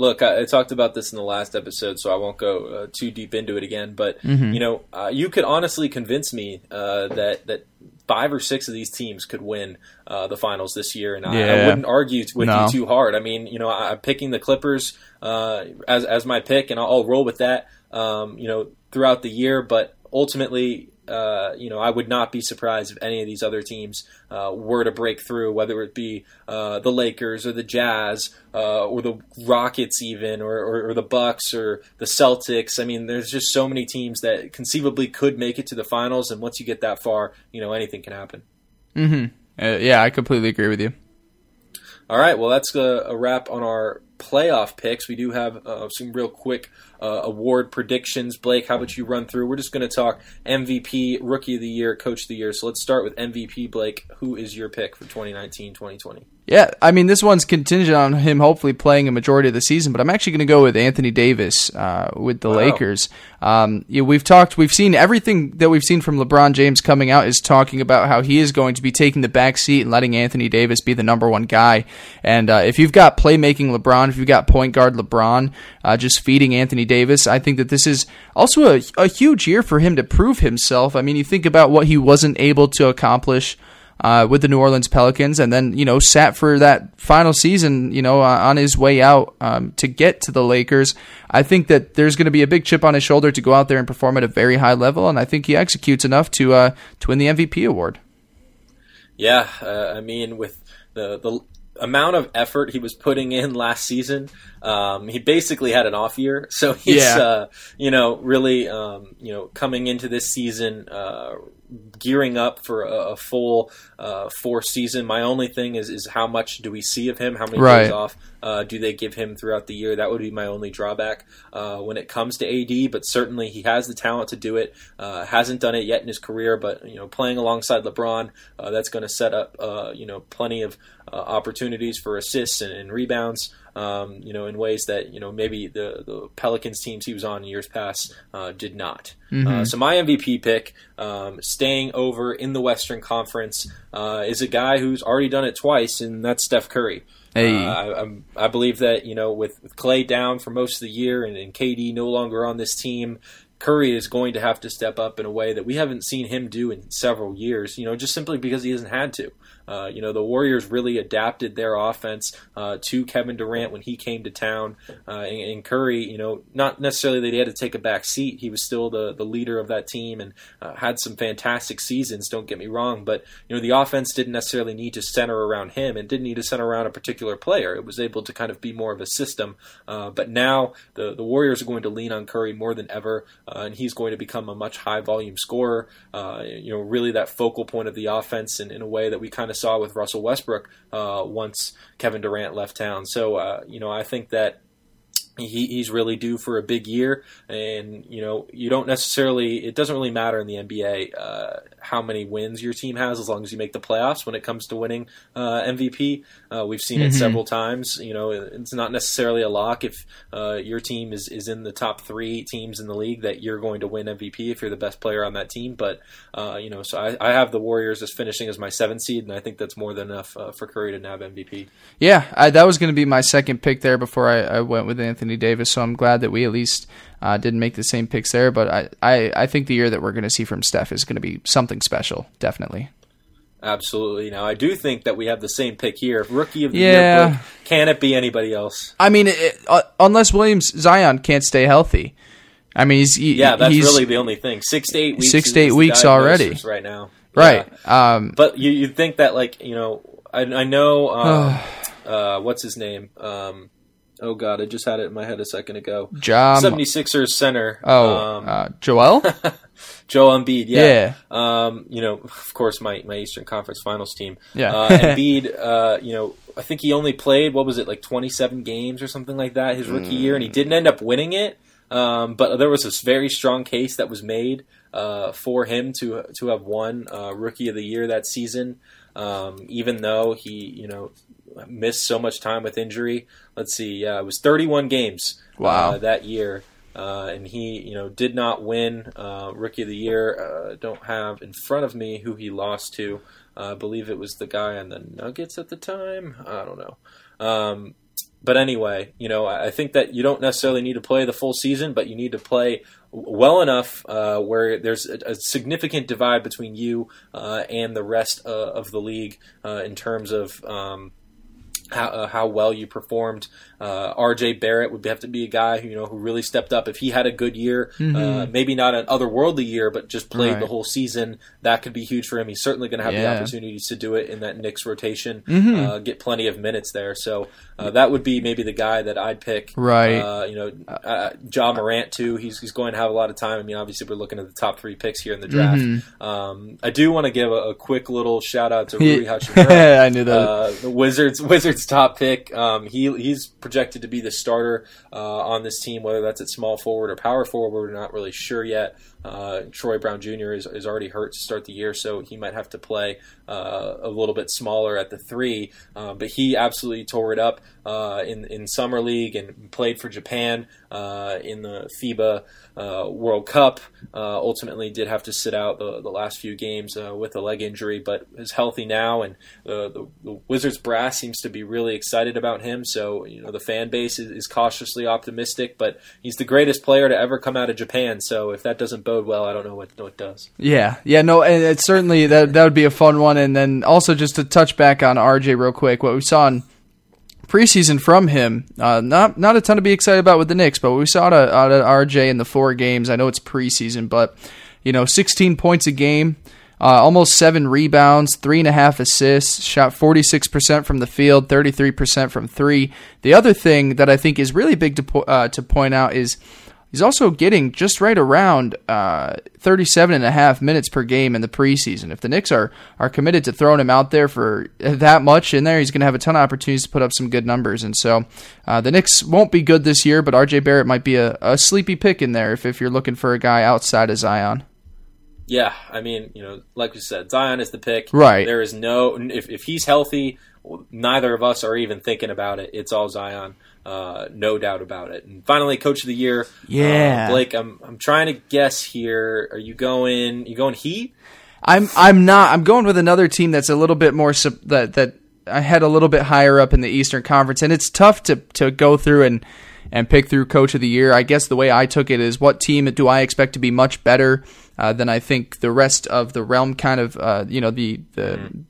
Look, I, I, talked about this in the last episode, so I won't go uh, too deep into it again. But mm-hmm. you know, uh, you could honestly convince me uh, that that five or six of these teams could win uh, the finals this year, and yeah. I, I, wouldn't argue with no. you too hard. I mean, you know, I, am picking the Clippers uh, as as my pick, and I'll, I'll roll with that. Um, you know, throughout the year, but ultimately, uh, you know, I would not be surprised if any of these other teams uh, were to break through, whether it be uh, the Lakers or the Jazz uh, or the Rockets, even or, or, or, the Bucks or the Celtics. I mean, there's just so many teams that conceivably could make it to the finals, and once you get that far, you know, anything can happen. Mm-hmm. Uh, yeah, I completely agree with you. All right, well, that's a, a wrap on our playoff picks. We do have uh, some real quick uh, award predictions. Blake, how about you run through? We're just going to talk MVP, Rookie of the Year, Coach of the Year. So let's start with MVP. Blake, who is your pick for 2019 2020? Yeah, I mean, this one's contingent on him hopefully playing a majority of the season, but I'm actually going to go with Anthony Davis uh, with the wow. Lakers. Um, you know, we've talked, we've seen everything that we've seen from LeBron James coming out is talking about how he is going to be taking the back seat and letting Anthony Davis be the number one guy. And uh, if you've got playmaking LeBron, if you've got point guard LeBron, uh, just feeding Anthony Davis, I think that this is also a, a huge year for him to prove himself. I mean, you think about what he wasn't able to accomplish uh, with the New Orleans Pelicans, and then you know sat for that final season, you know, uh, on his way out um, to get to the Lakers. I think that there's going to be a big chip on his shoulder to go out there and perform at a very high level, and I think he executes enough to uh, to win the MVP award. Yeah, uh, I mean, with the the amount of effort he was putting in last season, um, he basically had an off year. [laughs] So he's, yeah. uh, you know, really, um, you know, coming into this season, uh, gearing up for a, a full uh, four season. My only thing is is how much do we see of him? How many right. days off uh, do they give him throughout the year? That would be my only drawback uh, when it comes to AD. But certainly he has the talent to do it. Uh, hasn't done it yet in his career, but you know playing alongside LeBron, uh, that's going to set up uh, you know plenty of opportunities for assists and, and rebounds um, you know, in ways that you know maybe the the Pelicans teams he was on in years past uh, did not. Mm-hmm. Uh, so my MVP pick, um, staying over in the Western Conference, uh, is a guy who's already done it twice, and that's Steph Curry. Hey. Uh, I, I, believe that you know with, with Klay down for most of the year and, and KD no longer on this team, Curry is going to have to step up in a way that we haven't seen him do in several years. You know, just simply because he hasn't had to. Uh, you know, the Warriors really adapted their offense uh, to Kevin Durant when he came to town. Uh, and, and, Curry, you know, not necessarily that he had to take a back seat. He was still the, the leader of that team and uh, had some fantastic seasons, don't get me wrong. But, you know, the offense didn't necessarily need to center around him and didn't need to center around a particular player. It was able to kind of be more of a system. Uh, but now the, the Warriors are going to lean on Curry more than ever, and he's going to become a much high volume scorer. you know, really that focal point of the offense in, in a way that we kind of saw with Russell Westbrook uh, once Kevin Durant left town. So, uh, you know, I think that he, he's really due for a big year, and you know you don't necessarily. It doesn't really matter in the NBA uh, how many wins your team has, as long as you make the playoffs. When it comes to winning uh, MVP, uh, we've seen mm-hmm. it several times. You know, it's not necessarily a lock if uh, your team is, is in the top three teams in the league that you're going to win MVP if you're the best player on that team. But uh, you know, so I, I, have the Warriors as finishing as my seventh seed, and I think that's more than enough uh, for Curry to nab MVP. Yeah, I, that was going to be my second pick there before I, I went with Anthony Davis. So I'm glad that we at least uh, didn't make the same picks there, but I, I, I think the year that we're going to see from Steph is going to be something special, definitely. Absolutely. Now, I do think that we have the same pick here. Rookie of the yeah. year, can it be anybody else? I mean, it, uh, unless Williams Zion can't stay healthy. I mean, he's he, yeah, that's he's, really the only thing. Six to eight weeks. Six to eight weeks already right now. Right. Yeah. Um, but you you think that like you know I I know um, [sighs] uh, what's his name um, oh god, I just had it in my head a second ago. Jam. 76ers center. Oh, um, uh, Joel? [laughs] Joel Embiid, yeah. yeah. Um, you know, of course, my, my Eastern Conference Finals team. Yeah. uh, [laughs] Embiid, uh, you know, I think he only played, what was it, like 27 games or something like that his rookie mm. year, and he didn't end up winning it. Um, but there was this very strong case that was made uh, for him to to have won uh, Rookie of the Year that season, um, even though he, you know, missed so much time with injury. Let's see, yeah, it was 31 games wow. Uh, that year. Uh, and he, you know, did not win uh, Rookie of the Year. Uh, don't have in front of me who he lost to. Uh, I believe it was the guy on the Nuggets at the time. I don't know. Um, but anyway, you know, I think that you don't necessarily need to play the full season, but you need to play well enough uh, where there's a, a, significant divide between you uh, and the rest uh, of the league uh, in terms of um, how, uh, how well you performed. Uh, R.J. Barrett would have to be a guy who you know who really stepped up. If he had a good year, uh, mm-hmm. uh, maybe not an otherworldly year, but just played right. the whole season, that could be huge for him. He's certainly going to have yeah. the opportunities to do it in that Knicks rotation, mm-hmm. Uh, get plenty of minutes there. So uh, that would be maybe the guy that I'd pick. Right. you know, uh, Ja Morant too. He's he's going to have a lot of time. I mean, obviously we're looking at the top three picks here in the draft. Mm-hmm. Um, I do want to give a, a, quick little shout out to [laughs] Rui [laughs] Hachimura. I knew that. the Wizards Wizards Top pick. Um, he he's projected to be the starter uh, on this team, whether that's at small forward or power forward. We're not really sure yet. Uh, Troy Brown Jr. Is, is already hurt to start the year, so he might have to play uh, a little bit smaller at the three. Uh, but he absolutely tore it up uh, in in summer league and played for Japan uh, in the FIBA uh, World Cup. ultimately, did have to sit out the, the last few games with a leg injury, but is healthy now, and the, the, Wizards brass seems to be really excited about him. So you know the fan base is, is cautiously optimistic, but he's the greatest player to ever come out of Japan. So if that doesn't bode well, I don't know what what does. Yeah, yeah, no, and it's certainly that that would be a fun one. And then also just to touch back on RJ real quick, what we saw in preseason from him, uh, not not a ton to be excited about with the Knicks, but we saw out of, out of RJ in the four games. I know it's preseason, but you know, 16 points a game. Uh, almost seven rebounds, three and a half assists, shot 46% from the field, 33% from three. The other thing that I think is really big to, po- uh, to point out is He's also getting just right around uh, 37 and a half minutes per game in the preseason. If the Knicks are, are committed to throwing him out there for that much in there, he's going to have a ton of opportunities to put up some good numbers. And so uh, the Knicks won't be good this year, but RJ Barrett might be a, a sleepy pick in there if, if you're looking for a guy outside of Zion. Yeah, I mean, you know, like we said, Zion is the pick. Right. There is no if if he's healthy, neither of us are even thinking about it. It's all Zion. Uh, no doubt about it. And finally, Coach of the Year. Yeah, uh, Blake. I'm I'm trying to guess here. Are you going? You going Heat? I'm I'm not. I'm going with another team that's a little bit more sub, that that I had a little bit higher up in the Eastern Conference, and it's tough to to go through and and pick through Coach of the Year. I guess the way I took it is, what team do I expect to be much better uh, than I think the rest of the realm kind of uh, you know the the.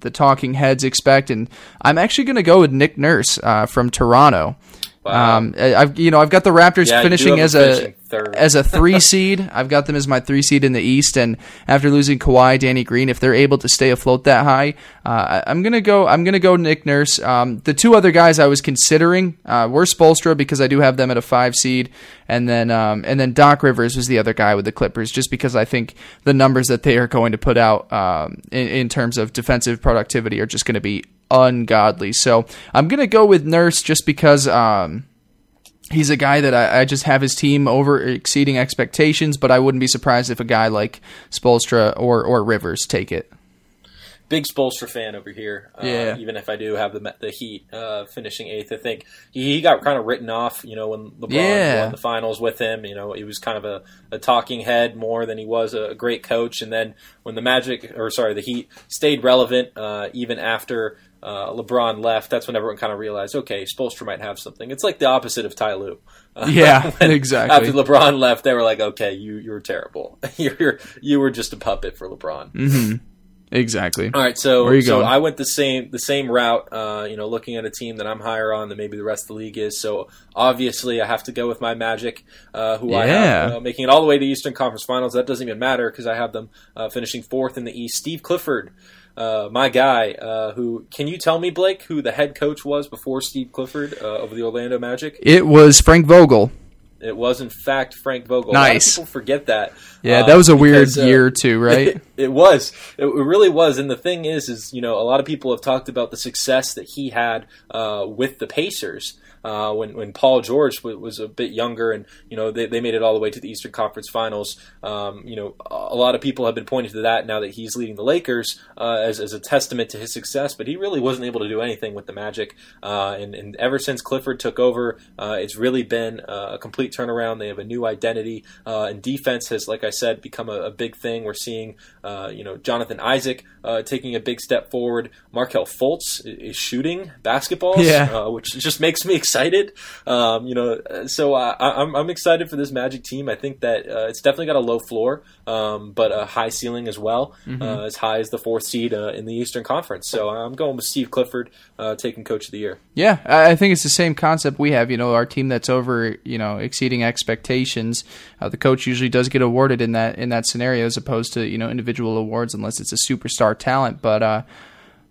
The talking heads expect, and I'm actually going to go with Nick Nurse uh, from Toronto. Wow. Um, I've you know I've got the Raptors yeah, finishing as a third. as a three [laughs] seed. I've got them as my three seed in the East, and after losing Kawhi, Danny Green, if they're able to stay afloat that high, uh, I'm gonna go. I'm gonna go Nick Nurse. Um, the two other guys I was considering uh, were Spoelstra because I do have them at a five seed, and then um, and then Doc Rivers was the other guy with the Clippers, just because I think the numbers that they are going to put out um, in, in terms of defensive productivity are just going to be ungodly. So I'm gonna go with Nurse just because. Um, he's a guy that I, I, just have his team over exceeding expectations, but I wouldn't be surprised if a guy like Spoelstra or, or Rivers take it. Big Spoelstra fan over here. Uh, yeah. Even if I do have the the Heat uh, finishing eighth, I think he, he, got kind of written off. You know, when LeBron yeah. won the finals with him, you know, he was kind of a, a talking head more than he was a, great coach. And then when the Magic, or sorry, the Heat stayed relevant uh, even after uh, LeBron left, that's when everyone kind of realized, okay, Spoelstra might have something. It's like the opposite of Ty Lue. Uh, [laughs] yeah, [laughs] exactly. After LeBron left, they were like, okay, you you were terrible. [laughs] you're you were just a puppet for LeBron. Mm-hmm. Exactly. All right, so Where you so going? I went the same the same route. Uh, you know, looking at a team that I'm higher on than maybe the rest of the league is. So obviously, I have to go with my Magic, uh, who yeah. I have uh, making it all the way to Eastern Conference Finals. That doesn't even matter because I have them uh, finishing fourth in the East. Steve Clifford uh, my guy, uh, who can you tell me, Blake, who the head coach was before Steve Clifford uh, of the Orlando Magic? It was Frank Vogel. It was in fact Frank Vogel. Nice. people forget that. Yeah, that was a weird uh, year too, right? It, [laughs] it was. It, really was. And the thing is, is you know, a lot of people have talked about the success that he had uh, with the Pacers uh, when when Paul George w- was a bit younger, and you know they, they made it all the way to the Eastern Conference Finals. Um, you know, a lot of people have been pointing to that now that he's leading the Lakers uh, as, as a testament to his success. But he really wasn't able to do anything with the Magic, uh, and, and ever since Clifford took over, uh, it's really been a complete turnaround. They have a new identity, uh, and defense has, like I said, become a, a big thing. We're seeing uh, you know Jonathan Isaac taking a big step forward. Markelle Fultz is shooting basketballs, yeah. which just makes me excited excited. Um, you know, so I, am I'm, I'm excited for this Magic team. I think that uh, it's definitely got a low floor, um, but a high ceiling as well, mm-hmm. uh, as high as the fourth seed uh, in the Eastern Conference. So I'm going with Steve Clifford uh, taking Coach of the Year. Yeah, I think it's the same concept we have. You know, our team that's over, you know, exceeding expectations. Uh, the coach usually does get awarded in that in that scenario, as opposed to you know individual awards, unless it's a superstar talent. But uh,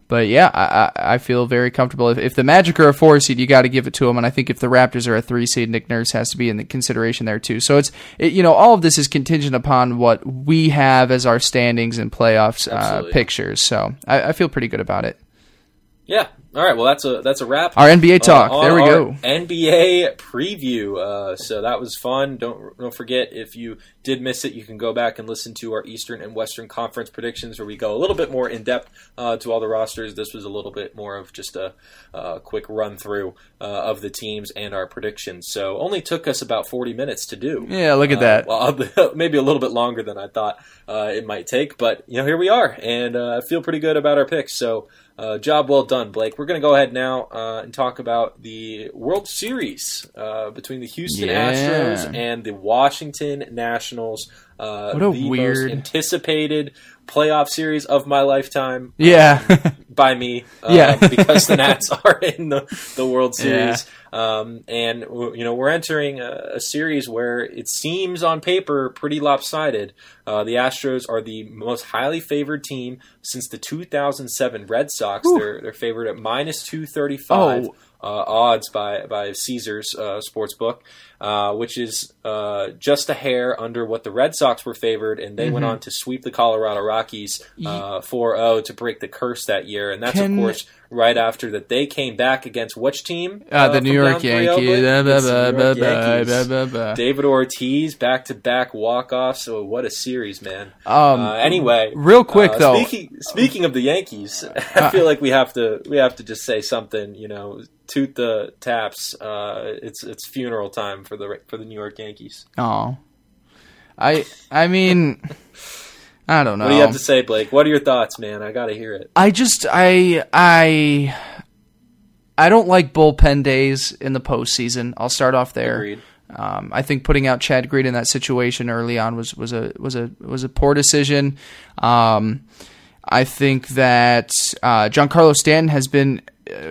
but yeah, I, I feel very comfortable. If, if the Magic are a four seed, you got to give it to them. And I think if the Raptors are a three seed, Nick Nurse has to be in the consideration there too. So it's it, you know all of this is contingent upon what we have as our standings and playoffs uh, pictures. So I, I feel pretty good about it. Yeah. All right. Well, that's a that's a wrap. Our NBA talk. Uh, there we go. NBA preview. Uh, so that was fun. Don't don't forget if you did miss it, you can go back and listen to our Eastern and Western Conference predictions, where we go a little bit more in depth uh, to all the rosters. This was a little bit more of just a, a quick run through uh, of the teams and our predictions. So only took us about forty minutes to do. Yeah, look at that. Well, [laughs] maybe a little bit longer than I thought uh, it might take, but you know here we are, and I feel pretty good about our picks. So. Uh, job well done, Blake. We're going to go ahead now uh, and talk about the World Series uh, between the Houston Yeah. Astros and the Washington Nationals. Uh, What a the weird- most anticipated playoff series of my lifetime. Yeah. um, by me. [laughs] Uh, Yeah. because the Nats [laughs] are in the, the World Series. Um, and, you know, we're entering a, a series where it seems on paper pretty lopsided. Uh, the Astros are the most highly favored team since the 2007 Red Sox. They're, they're favored at minus 235 Oh. uh, odds by by Caesars uh, Sportsbook, uh, which is uh, just a hair under what the Red Sox were favored, and they Mm-hmm. went on to sweep the Colorado Rockies uh, 4-0 to break the curse that year, and that's Can- of course right after that they came back against which team? Uh, the New York Yankees. Blake? Blah, blah, It's the New York Yankees. David Ortiz back to back walk offs. So what a series, man. Um, uh, anyway, real quick, uh, though. Speaking speaking of the Yankees, [laughs] I feel like we have to we have to just say something. You know, toot the taps. Uh, it's it's funeral time for the for the New York Yankees. Oh, I I mean, I don't know. What do you have to say, Blake? What are your thoughts, man? I got to hear it. I just I I I don't like bullpen days in the postseason. I'll start off there. Agreed. Um, I think putting out Chad Green in that situation early on was was a was a was a poor decision. Um, I think that uh, Giancarlo Stanton has been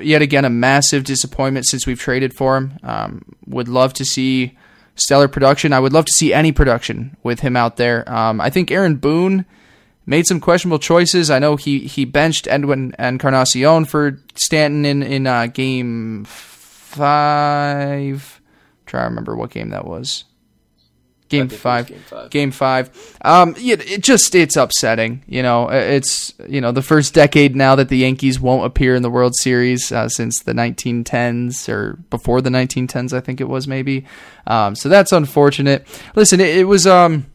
yet again a massive disappointment since we've traded for him. Um, would love to see stellar production. I would love to see any production with him out there. Um, I think Aaron Boone made some questionable choices. I know he, he benched Edwin Encarnacion for Stanton in in uh, game five. trying to remember what game that was. Game it five. game five. Game five. Um, yeah, it just it's upsetting. You know, it's you know the first decade now that the Yankees won't appear in the World Series uh, since the 1910s or before the 1910s, I think it was maybe. Um, so that's unfortunate. Listen, it, it was um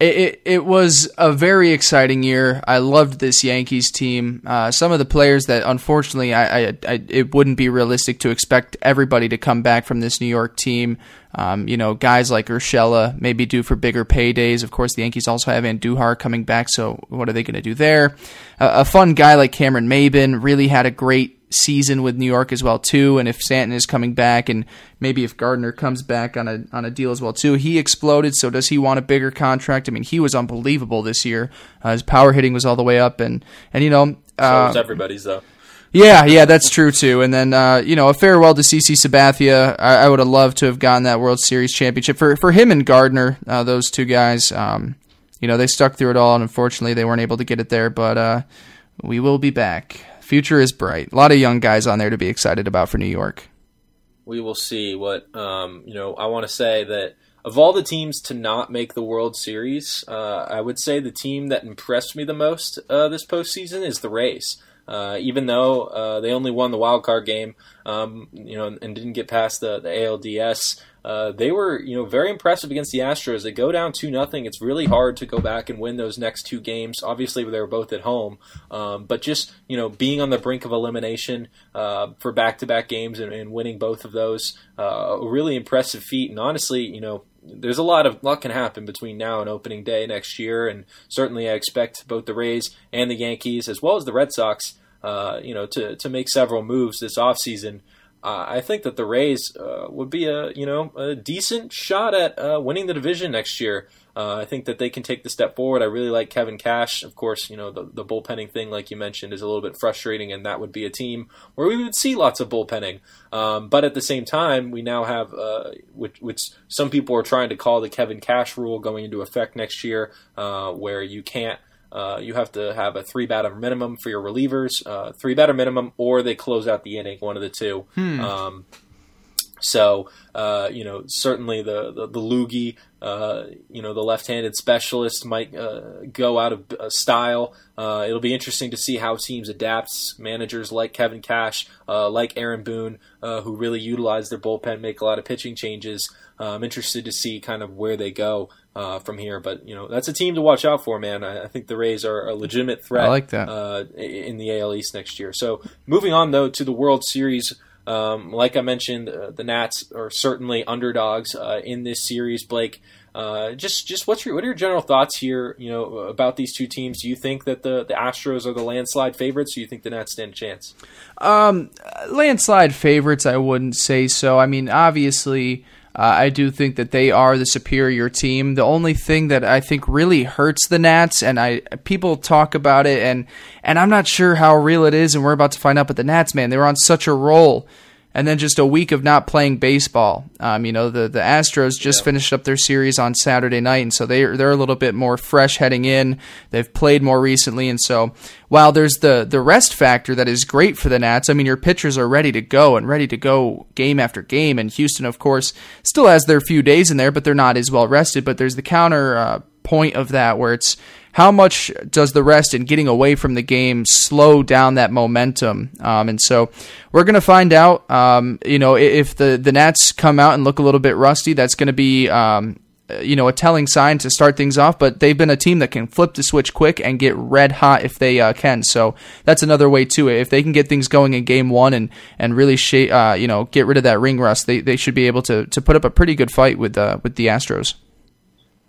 it, it, it was a very exciting year. I loved this Yankees team. Uh, some of the players that unfortunately I, I, I it wouldn't be realistic to expect everybody to come back from this New York team. Um, you know, guys like Urshela maybe due for bigger paydays. Of course, the Yankees also have Andujar coming back, so what are they going to do there? Uh, a fun guy like Cameron Maybin really had a great season with New York as well too. And if Stanton is coming back, and maybe if Gardner comes back on a on a deal as well too, he exploded. So does he want a bigger contract? I mean, he was unbelievable this year. Uh, his power hitting was all the way up, and and you know. So Uh, was everybody's though. Yeah, yeah, that's true too. And then uh, you know, a farewell to CC Sabathia. I, I would have loved to have gotten that World Series championship for for him and Gardner. Uh, those two guys. Um, you know, they stuck through it all, and unfortunately, they weren't able to get it there. But uh, we will be back. Future is bright. A lot of young guys on there to be excited about for New York. we will see what um, you know. I want to say that of all the teams to not make the World Series, uh, I would say the team that impressed me the most uh, this postseason is the Rays. Uh, even though uh, they only won the wild card game, um, you know, and didn't get past the, the ALDS, uh, they were you know very impressive against the Astros. They go down two nothing. It's really hard to go back and win those next two games. Obviously, they were both at home, um, but just you know being on the brink of elimination uh, for back to back games and, and winning both of those, uh, a really impressive feat. And honestly, you know. There's a lot of lot can happen between now and opening day next year, and certainly I expect both the Rays and the Yankees, as well as the Red Sox, uh, you know, to, to make several moves this offseason. Uh, I think that the Rays uh, would be a you know a decent shot at uh, winning the division next year. Uh, I think that they can take the step forward. I really like Kevin Cash. Of course, you know the the bullpenning thing, like you mentioned, is a little bit frustrating, and that would be a team where we would see lots of bullpenning. Um, but at the same time, we now have uh, which, which some people are trying to call the Kevin Cash rule going into effect next year, uh, where you can't. Uh, you have to have a three batter minimum for your relievers, uh, three batter minimum, or they close out the inning, one of the two. Um, So, uh, you know, certainly the, the, the loogie, uh, you know, the left-handed specialist might uh, go out of uh, style. Uh, it'll be interesting to see how teams adapt. Managers like Kevin Cash, uh, like Aaron Boone, who really utilize their bullpen, make a lot of pitching changes. I'm interested to see kind of where they go from here. But, you know, that's a team to watch out for, man. I, I think the Rays are a legitimate threat I like that. in the AL East next year. So, moving on, though, to the World Series. Um, like I mentioned, uh, the Nats are certainly underdogs uh, in this series. Blake, uh, just just what's your what are your general thoughts here? You know about these two teams. Do you think that the the Astros are the landslide favorites? Or do you think the Nats stand a chance? Um, landslide favorites, I wouldn't say so. I mean, obviously. Uh, I do think that they are the superior team. The only thing that I think really hurts the Nats, and I people talk about it, and and I'm not sure how real it is, and we're about to find out. But the Nats, man, they were on such a roll and then just a week of not playing baseball. Um, you know, the the Astros just yeah. finished up their series on Saturday night, and so they they're a little bit more fresh heading in. They've played more recently, and so while there's the the rest factor that is great for the Nats, I mean your pitchers are ready to go and ready to go game after game. And Houston, of course, still has their few days in there, but they're not as well rested. But there's the counter uh, point of that where it's how much does the rest and getting away from the game slow down that momentum? Um, and so we're going to find out. Um, you know, if the the Nats come out and look a little bit rusty, that's going to be. Um, you know, a telling sign to start things off, but they've been a team that can flip the switch quick and get red hot if they uh, can. So that's another way to it. If they can get things going in game one and and really, sh- uh, you know, get rid of that ring rust, they, they should be able to to put up a pretty good fight with uh, with the Astros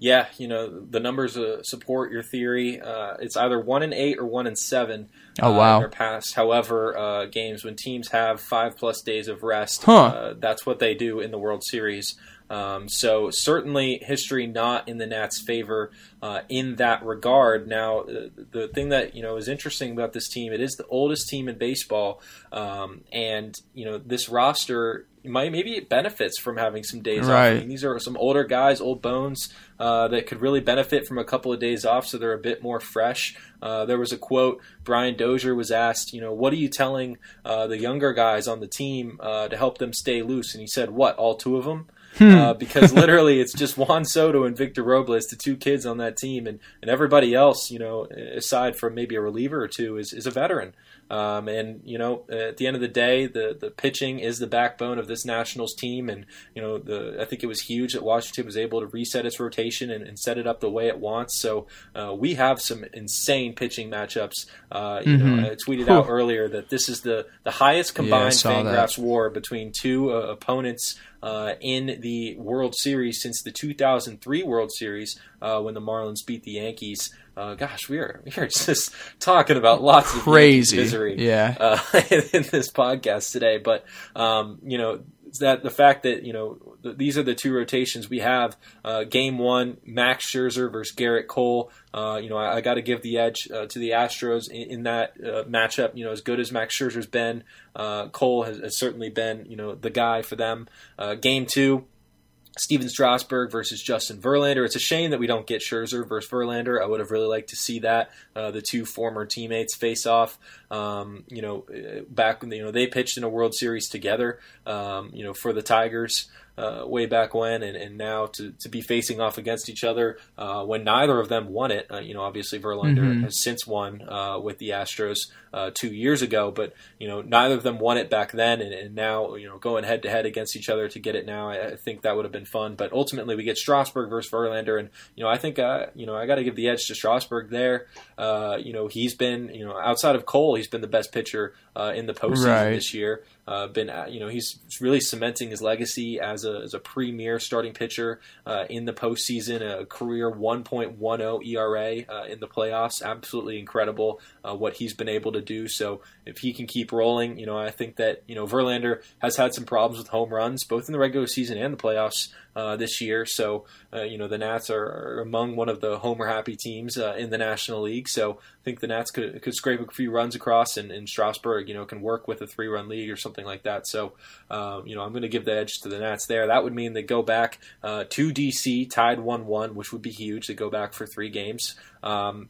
yeah, you know the numbers uh, support your theory. Uh, it's either one and eight or one and seven. Oh wow! Uh, in their past, however, uh, games when teams have five plus days of rest, huh. Uh, that's what they do in the World Series. Um, so certainly history not in the Nats' favor uh, in that regard. Now, the thing that you know is interesting about this team, it is the oldest team in baseball, um, and you know this roster might maybe it benefits from having some days right. off. I mean, these are some older guys, old bones uh, that could really benefit from a couple of days off, so they're a bit more fresh. Uh, there was a quote. Brian Dozier was asked, you know, what are you telling uh, the younger guys on the team uh, to help them stay loose? And he said, what? All two of them. Hmm. Uh, [laughs] because literally it's just Juan Soto and Victor Robles, the two kids on that team, and, and everybody else, you know, aside from maybe a reliever or two, is, is a veteran. Um, and you know, at the end of the day, the the pitching is the backbone of this Nationals team. And you know, the I think it was huge that Washington was able to reset its rotation and, and set it up the way it wants. So uh, we have some insane pitching matchups. Uh, you mm-hmm. know, I tweeted Whew. out earlier that this is the the highest combined yeah, Fangraphs WAR between two uh, opponents uh, in the World Series since the 2003 World Series uh, when the Marlins beat the Yankees. Uh, gosh, we are we are [laughs] just talking about lots of crazy misery, yeah, uh, [laughs] in this podcast today. But um, you know that the fact that you know these are the two rotations we have. Uh, game one, Max Scherzer versus Gerrit Cole. Uh, you know, I, I got to give the edge uh, to the Astros in, in that uh, matchup. You know, as good as Max Scherzer's been, uh, Cole has, has, certainly been you know the guy for them. Uh, game two, Stephen Strasburg versus Justin Verlander. It's a shame that we don't get Scherzer versus Verlander. I would have really liked to see that. Uh, the two former teammates face off. Um, you know, uh, back you know they pitched in a World Series together. Um, you know, for the Tigers uh, way back when, and, and now to, to be facing off against each other uh, when neither of them won it. Uh, you know, obviously Verlander mm-hmm. has since won uh, with the Astros uh, two years ago, but you know neither of them won it back then, and, and now you know going head to head against each other to get it now. I, I, think that would have been fun, but ultimately we get Strasburg versus Verlander, and you know I think uh, you know I got to give the edge to Strasburg there. you know he's been you know outside of Cole, he's been the best pitcher in the postseason right. this year. Uh, been uh, you know he's really cementing his legacy as a as a premier starting pitcher uh, in the postseason, a career 1.10 ERA uh, in the playoffs. Absolutely incredible uh, what he's been able to do. So if he can keep rolling, you know I think that you know Verlander has had some problems with home runs both in the regular season and the playoffs uh, this year. So you know the Nats are, are, among one of the homer happy teams in the National League. So I think the Nats could could scrape a few runs across, and, and Strasburg you know can work with a three run league or something something like that. So, um, you know, I'm going to give the edge to the Nats there. That would mean they go back uh, to DC, tied 1 1, which would be huge. They go back for three games. Um,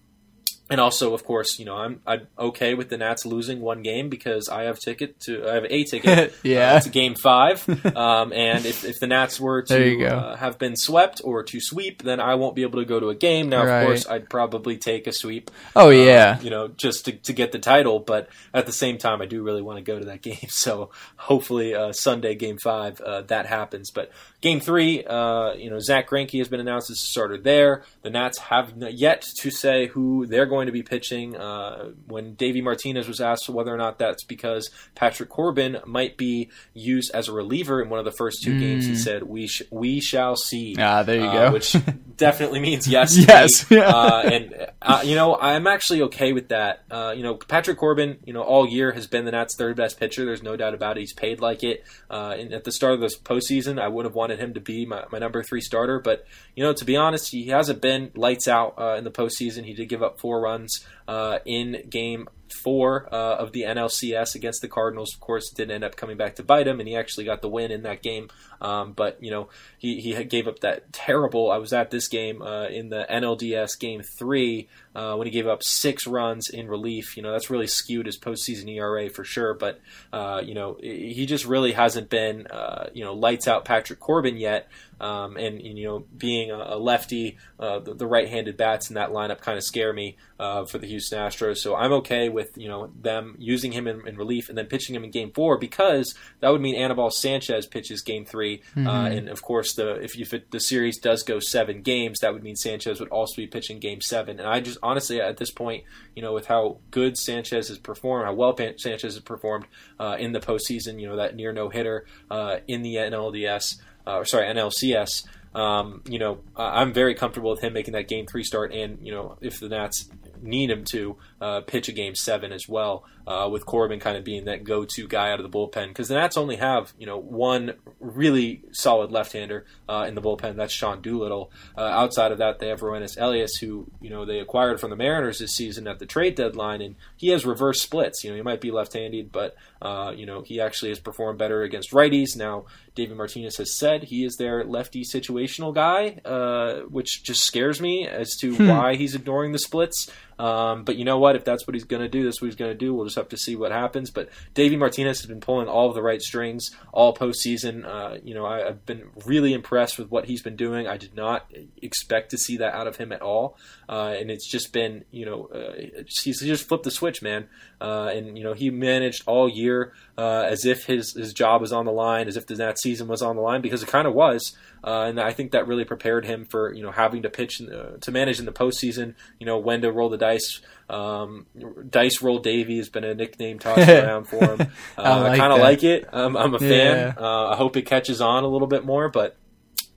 and also, of course, you know, I'm I'm okay with the Nats losing one game because I have ticket to I have a ticket [laughs] yeah. uh, to Game Five, [laughs] um, and if, if the Nats were to uh, have been swept or to sweep, then I won't be able to go to a game. Now, Right. of course, I'd probably take a sweep. Oh uh, yeah. you know, just to, to get the title, but at the same time, I do really want to go to that [laughs] game. So hopefully, uh, Sunday Game Five uh, that happens. But Game Three, uh, you know, Zack Greinke has been announced as a starter there. The Nats have yet to say who they're going to be pitching. Uh, when Davey Martinez was asked whether or not that's because Patrick Corbin might be used as a reliever in one of the first two games, he said, "We sh- we shall see." Ah, there you Uh, go. which [laughs] definitely means yes. [laughs] Yes, me. yeah. Uh, and uh, you know, I'm actually okay with that. Uh, you know, Patrick Corbin, you know, all year has been the Nats' third best pitcher. There's no doubt about it. He's paid like it. Uh, and at the start of this postseason, I would have wanted him to be my, my number three starter. But you know, to be honest, he hasn't been lights out uh, in the postseason. He did give up four runs runs uh, in game four uh, of the NLCS against the Cardinals. Of course, did end up coming back to bite him, and he actually got the win in that game. Um, but you know, he he gave up that terrible. I was at this game uh, in the NLDS game three uh, when he gave up six runs in relief. You know, that's really skewed his postseason ERA for sure. But uh, you know, he just really hasn't been uh, you know lights out Patrick Corbin yet. Um, and, and, you know, being a, a lefty, uh, the, the right-handed bats in that lineup kind of scare me for the Houston Astros. So I'm okay with you know them using him in, in relief and then pitching him in Game Four because that would mean Anibal Sanchez pitches Game 3 uh, and of course the if, if it, the series does go seven games, that would mean Sanchez would also be pitching Game Seven. And I just honestly at this point, you know, with how good Sanchez has performed, how well Pan- Sanchez has performed uh, in the postseason, you know, that near no hitter uh, in the NLDS uh, or sorry NLCS. Um, you know, I'm very comfortable with him making that game three start, and you know, if the Nats need him to uh, pitch a game seven as well, uh, with Corbin kind of being that go-to guy out of the bullpen, because the Nats only have you know one really solid left-hander uh, in the bullpen. That's Sean Doolittle. Uh, outside of that, they have Roenis Elias, who you know they acquired from the Mariners this season at the trade deadline, and he has reverse splits. You know, he might be left-handed, but uh, you know he actually has performed better against righties. Now, David Martinez has said he is their lefty situational guy, uh, which just scares me as to why he's ignoring the splits. Um, but you know what? If that's what he's going to do, that's what he's going to do. We'll just have to see what happens. But Davey Martinez has been pulling all of the right strings all postseason. Uh, you know, I, I've been really impressed with what he's been doing. I did not expect to see that out of him at all. Uh, and it's just been, you know, uh, he's he just flipped the switch, man. Uh, and you know, he managed all year uh, as if his his job was on the line, as if the Nats season was on the line, because it kind of was. Uh, and I think that really prepared him for you know having to pitch in to manage in the postseason. You know when to roll the dice. Um, dice roll Davey has been a nickname tossed [laughs] around for him. [laughs] Uh, I I, kind of like it. I'm, I'm a fan. Yeah. Uh, I hope it catches on a little bit more, but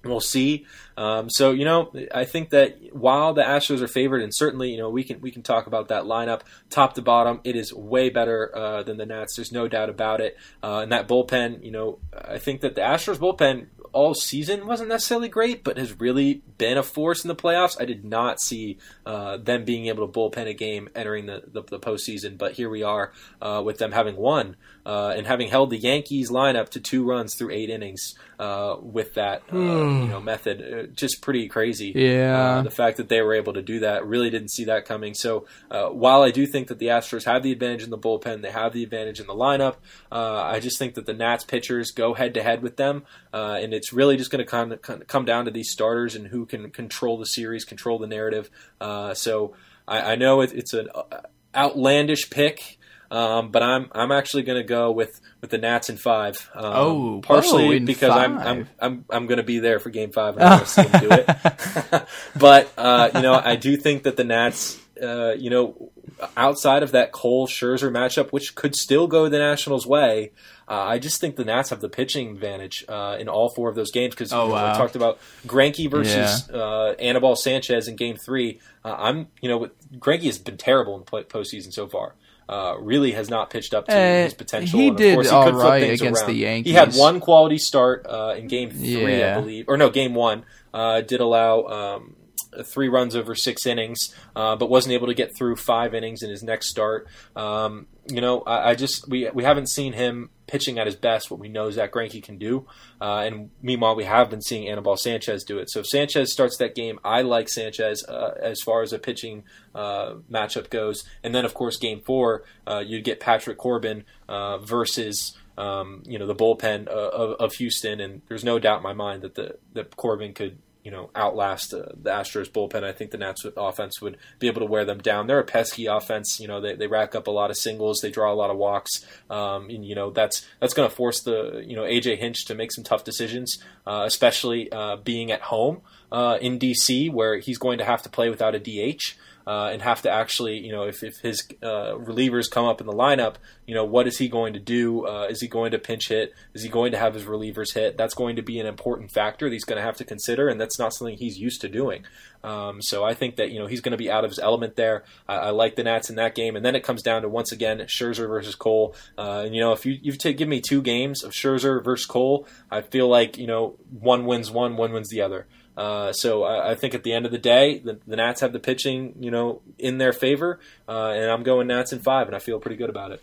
we'll see. Um, so you know, I think that while the Astros are favored, and certainly you know we can we can talk about that lineup top to bottom, it is way better uh, than the Nats. There's no doubt about it. Uh, and that bullpen, you know, I think that the Astros bullpen all season wasn't necessarily great, but has really been a force in the playoffs. I did not see uh, them being able to bullpen a game entering the, the, the postseason, but here we are uh, with them having won uh, and having held the Yankees lineup to two runs through eight innings uh, with that uh, you know method. Uh, just pretty crazy. Yeah. Uh, the fact that they were able to do that really didn't see that coming. So uh, while I do think that the Astros have the advantage in the bullpen, they have the advantage in the lineup. Uh, I just think that the Nats pitchers go head to head with them, uh, and it's really just going to come come down to these starters and who can control the series, control the narrative. Uh, so I, I know it, it's an uh, outlandish pick. Um, but I'm I'm actually going to go with, with the Nats in five. Um, Oh, partially whoa, in because I'm. I'm I'm, I'm going to be there for Game Five and [laughs] I'm going to see them do it. [laughs] but uh, you know, I do think that the Nats, uh, you know, outside of that Cole Scherzer matchup, which could still go the Nationals' way, uh, I just think the Nats have the pitching advantage uh, in all four of those games because Oh, I wow. talked about Greinke versus uh, Anibal Sanchez in Game Three. Uh, I'm you know Greinke has been terrible in the postseason so far. Uh, really has not pitched up to Eh, his potential. he and did course, he all right against the around. He had one quality start uh, in Game Three, Yeah. I believe, or no, Game One. Uh, did allow um, three runs over six innings, uh, but wasn't able to get through five innings in his next start. Um, you know, I, I just we we haven't seen him pitching at his best, what we know Zack Greinke can do. Uh, and meanwhile, we have been seeing Anibal Sanchez do it. So if Sanchez starts that game, I like Sanchez uh, as far as a pitching uh, matchup goes. And then, of course, game four, uh, you'd get Patrick Corbin uh, versus. Um, you know the bullpen uh, of, of Houston, and there's no doubt in my mind that the that Corbin could you know outlast uh, the Astros bullpen. I think the Nats offense would be able to wear them down. They're a pesky offense. You know they, they rack up a lot of singles. They draw a lot of walks. Um, and you know that's that's going to force the you know AJ Hinch to make some tough decisions, uh, especially uh, being at home uh, in DC where he's going to have to play without a DH uh, and have to actually, you know, if, if his uh, relievers come up in the lineup, you know, what is he going to do? Uh, is he going to pinch hit? Is he going to have his relievers hit? That's going to be an important factor that he's going to have to consider, and that's not something he's used to doing. Um, so I think that you know he's going to be out of his element there. I, I, like the Nats in that game, and then it comes down to once again Scherzer versus Cole. Uh, and you know if you you take give me two games of Scherzer versus Cole, I feel like you know one wins one, one wins the other. Uh, so I, I, think at the end of the day, the, the, Nats have the pitching, you know, in their favor, uh, and I'm going Nats in five, and I feel pretty good about it.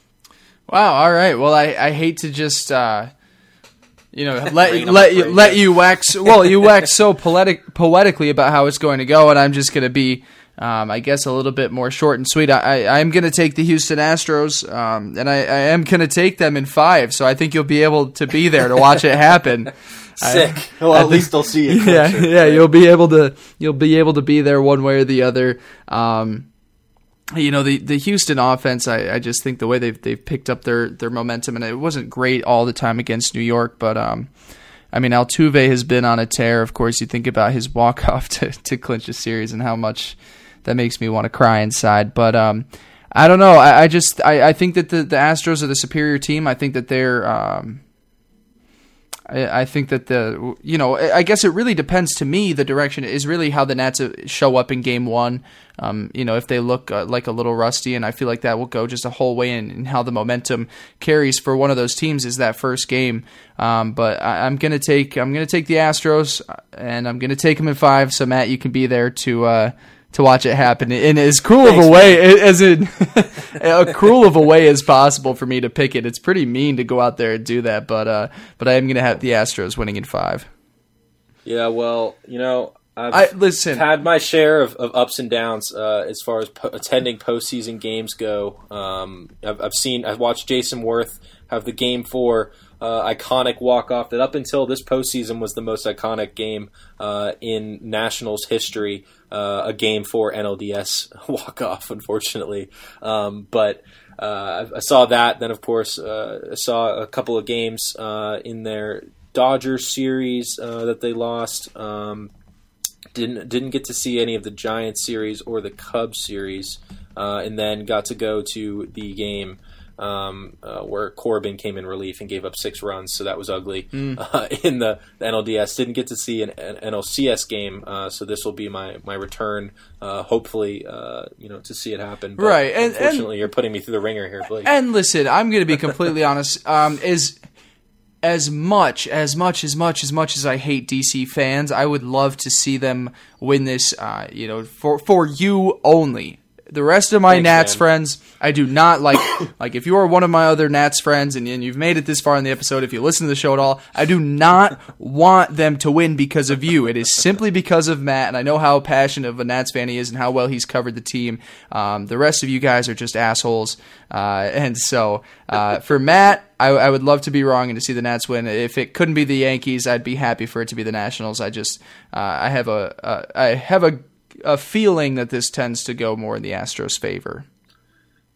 Wow. All right. Well, I, I hate to just, uh, you know, [laughs] let let you let you wax. Well, you wax [laughs] so poetic poetically about how it's going to go, and I'm just going to be. Um, I guess a little bit more short and sweet. I, I, am going to take the Houston Astros, um, and I, I am going to take them in five. So I think you'll be able to be there to watch it happen. [laughs] Sick. [laughs] I, well, at least they'll see it. [laughs] Yeah, yeah. You'll be able to you'll be able to be there one way or the other. Um, you know the the Houston offense. I, I just think the way they've they've picked up their their momentum, and it wasn't great all the time against New York, but um, I mean Altuve has been on a tear. Of course, you think about his walk off to to clinch a series and how much that makes me want to cry inside. But um, I don't know. I, I just I, I think that the the Astros are the superior team. I think that they're um I, think that the you know I guess it really depends to me. The direction is really how the Nats uh, show up in Game One. Um, you know if they look uh, like a little rusty, and I feel like that will go just a whole way in, in how the momentum carries for one of those teams is that first game. Um, but I, am gonna take I'm gonna take the Astros, uh, and I'm gonna take them in five. So Matt, you can be there to. Uh, to watch it happen in as cruel Thanks, of a way man. as in [laughs] a cruel of a way as possible for me to pick it. It's pretty mean to go out there and do that, but uh, but I am going to have the Astros winning in five. Yeah, well, you know, I've I, listen. had my share of, of ups and downs uh, as far as po- attending postseason games go. Um, I've, I've, seen, I've watched Jayson Werth have the game four uh, iconic walk off that up until this postseason was the most iconic game uh, in Nationals history. Uh, a game for NLDS [laughs] walk off, unfortunately. Um, but uh, I, saw that. Then, of course, uh, I saw a couple of games in their Dodgers series that they lost. Um, didn't didn't get to see any of the Giants series or the Cubs series, uh, and then got to go to the game um, uh, where Corbin came in relief and gave up six runs, so that was ugly mm. [laughs] uh, in the, the, NLDS. Didn't get to see an, an NLCS game, uh, so this will be my my return. Uh, hopefully, uh, you know, to see it happen. But right, and unfortunately, and, you're putting me through the ringer here, Blake. And listen, I'm going to be completely [laughs] honest. Um, is as much, as much, as much, as much as I hate DC fans, I would love to see them win this. Uh, you know, for for you only. The rest of my Thanks, Nats man. friends, I do not like. [coughs] like, if you are one of my other Nats friends and, and, you've made it this far in the episode, if you listen to the show at all, I do not want them to win because of you. It is simply because of Matt, and I know how passionate of a Nats fan he is and how well he's covered the team. Um, the rest of you guys are just assholes. Uh, and so, uh, for Matt, I, I, would love to be wrong and to see the Nats win. If it couldn't be the Yankees, I'd be happy for it to be the Nationals. I just, uh, I have a, a, I have a a feeling that this tends to go more in the Astros' favor.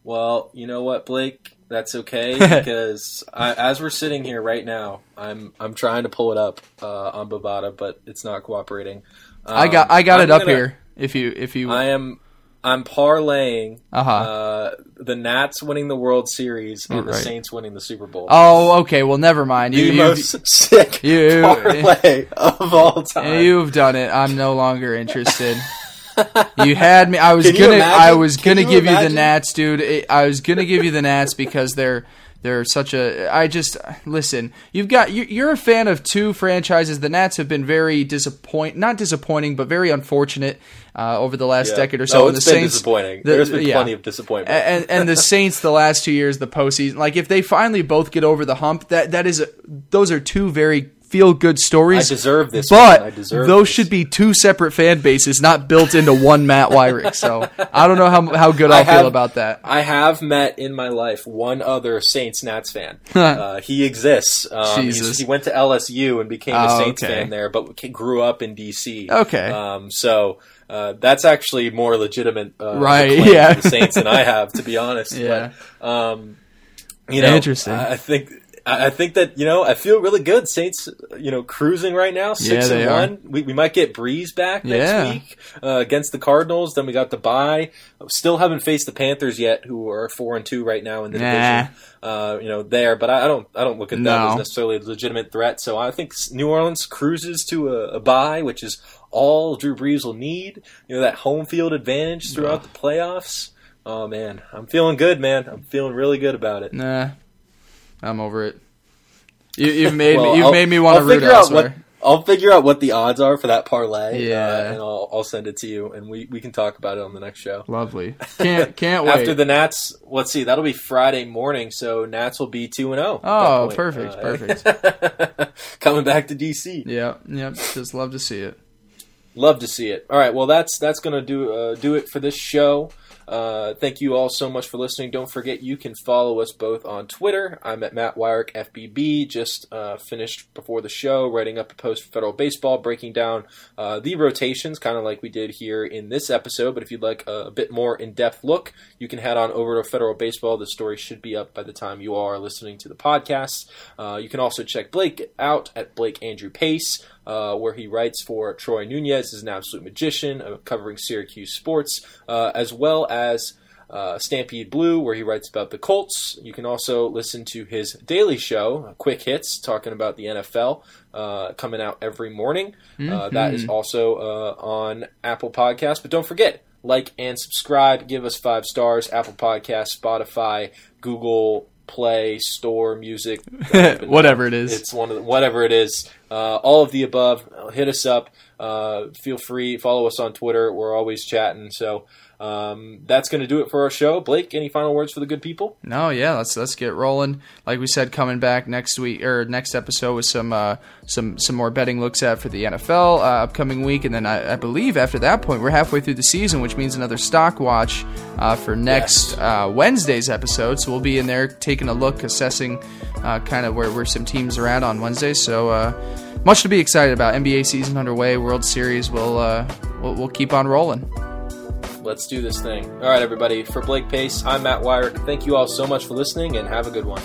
Well, you know what, Blake? That's okay [laughs] because I, as we're sitting here right now, I'm I'm trying to pull it up uh, on Bovada, but it's not cooperating. Um, I got I got I'm it up gonna, here. If you if you, I am I'm parlaying uh-huh. uh, the Nats winning the World Series and right. the Saints winning the Super Bowl. Oh, okay. Well, never mind. You, the you, most sick you, parlay of all [laughs] time. You've done it. I'm no longer interested. [laughs] you had me. I was Can gonna. I was gonna give imagine? you the Nats, dude. I was gonna give you the Nats because they're They're such a. I just listen. You've got you're a fan of two franchises. The Nats have been very disappoint, not disappointing, but very unfortunate uh, over the last Yeah. decade or so. No, and it's the been Saints, disappointing. the- There's been yeah. plenty of disappointment. and and the [laughs] Saints the last two years, the postseason. Like if they finally both get over the hump, that that is those are two very feel good stories. I deserve this. But. I deserve those this. should be two separate fan bases, not built into one Matt Wyrick. So I don't know how how good I I'll feel about that. I have met in my life one other Saints Nats fan. [laughs] uh, he exists. Um, Jesus. he went to LSU and became a Oh, Saints okay. fan there, but grew up in DC. Okay. Um, so uh, that's actually more legitimate, uh, Right, yeah. the Saints than I have, to be honest. [laughs] Yeah. But, um, you know, Interesting. I I think. I I think that you know I feel really good. Saints, you know, cruising right now, six Yeah, and one. We, we might get Brees back next Yeah. week uh, against the Cardinals. Then we got the bye. Still haven't faced the Panthers yet, who are four and two right now in the Nah. division. Uh, you know, there, but I, I don't I don't look at No. as necessarily a legitimate threat. So I think New Orleans cruises to a, a bye, which is all Drew Brees will need. You know, that home field advantage throughout the playoffs. Oh man, I'm feeling good, man. I'm feeling really good about it. Nah, I'm over it. You, you've [laughs] made Well, me. You've I'll- made me want to root out what elsewhere. I'll figure out what the odds are for that parlay. Yeah. uh, and I'll, I'll send it to you, and we, we can talk about it on the next show. Lovely. [laughs] Can't can't wait. After the Nats, let's see, that'll be Friday morning, so Nats will be two and zero. Oh, perfect, perfect. [laughs] Coming back to DC, yeah, yep. Just love to see it. love to see it. All right, well that's that's gonna do uh, do it for this show. Uh, thank you all so much for listening. Don't forget you can follow us both on Twitter. I'm at Matt Wyrick FBB. Just uh, finished before the show writing up a post for Federal Baseball, breaking down uh, the rotations, kind of like we did here in this episode. But if you'd like a, a bit more in depth look, you can head on over to Federal Baseball. The story should be up by the time you are listening to the podcast. Uh, you can also check Blake out at Blake Andrew Pace. Uh, where he writes for Troy Nunes, is an absolute magician, uh, covering Syracuse sports, uh, as well as uh, Stampede Blue, where he writes about the Colts. You can also listen to his daily show, Quick Hits, talking about the NFL, uh, coming out every morning. Uh, that is also uh, on Apple Podcasts. But don't forget, like and subscribe. Give us five stars. Apple Podcasts, Spotify, Google Play, Store, Music, [laughs] Whatever it is. It's one of the, whatever it is. Uh, all of the above. Hit us up. Uh, feel free. Follow us on Twitter. We're always chatting. So um, that's going to do it for our show. Blake, any final words for the good people? No, yeah, let's let's get rolling. Like we said, coming back next week or next episode with some uh, some some more betting looks at for the NFL uh, upcoming week, and then I, I believe after that point we're halfway through the season, which means another stock watch uh, for next Yes. uh, Wednesday's episode. So we'll be in there taking a look, assessing uh, kind of where where some teams are at on Wednesday. So uh, much to be excited about. NBA season underway, World Series. We'll uh, we'll, we'll keep on rolling. Let's do this thing. All right, everybody. For Blake Pace, I'm Matt Wyrick. Thank you all so much for listening and have a good one.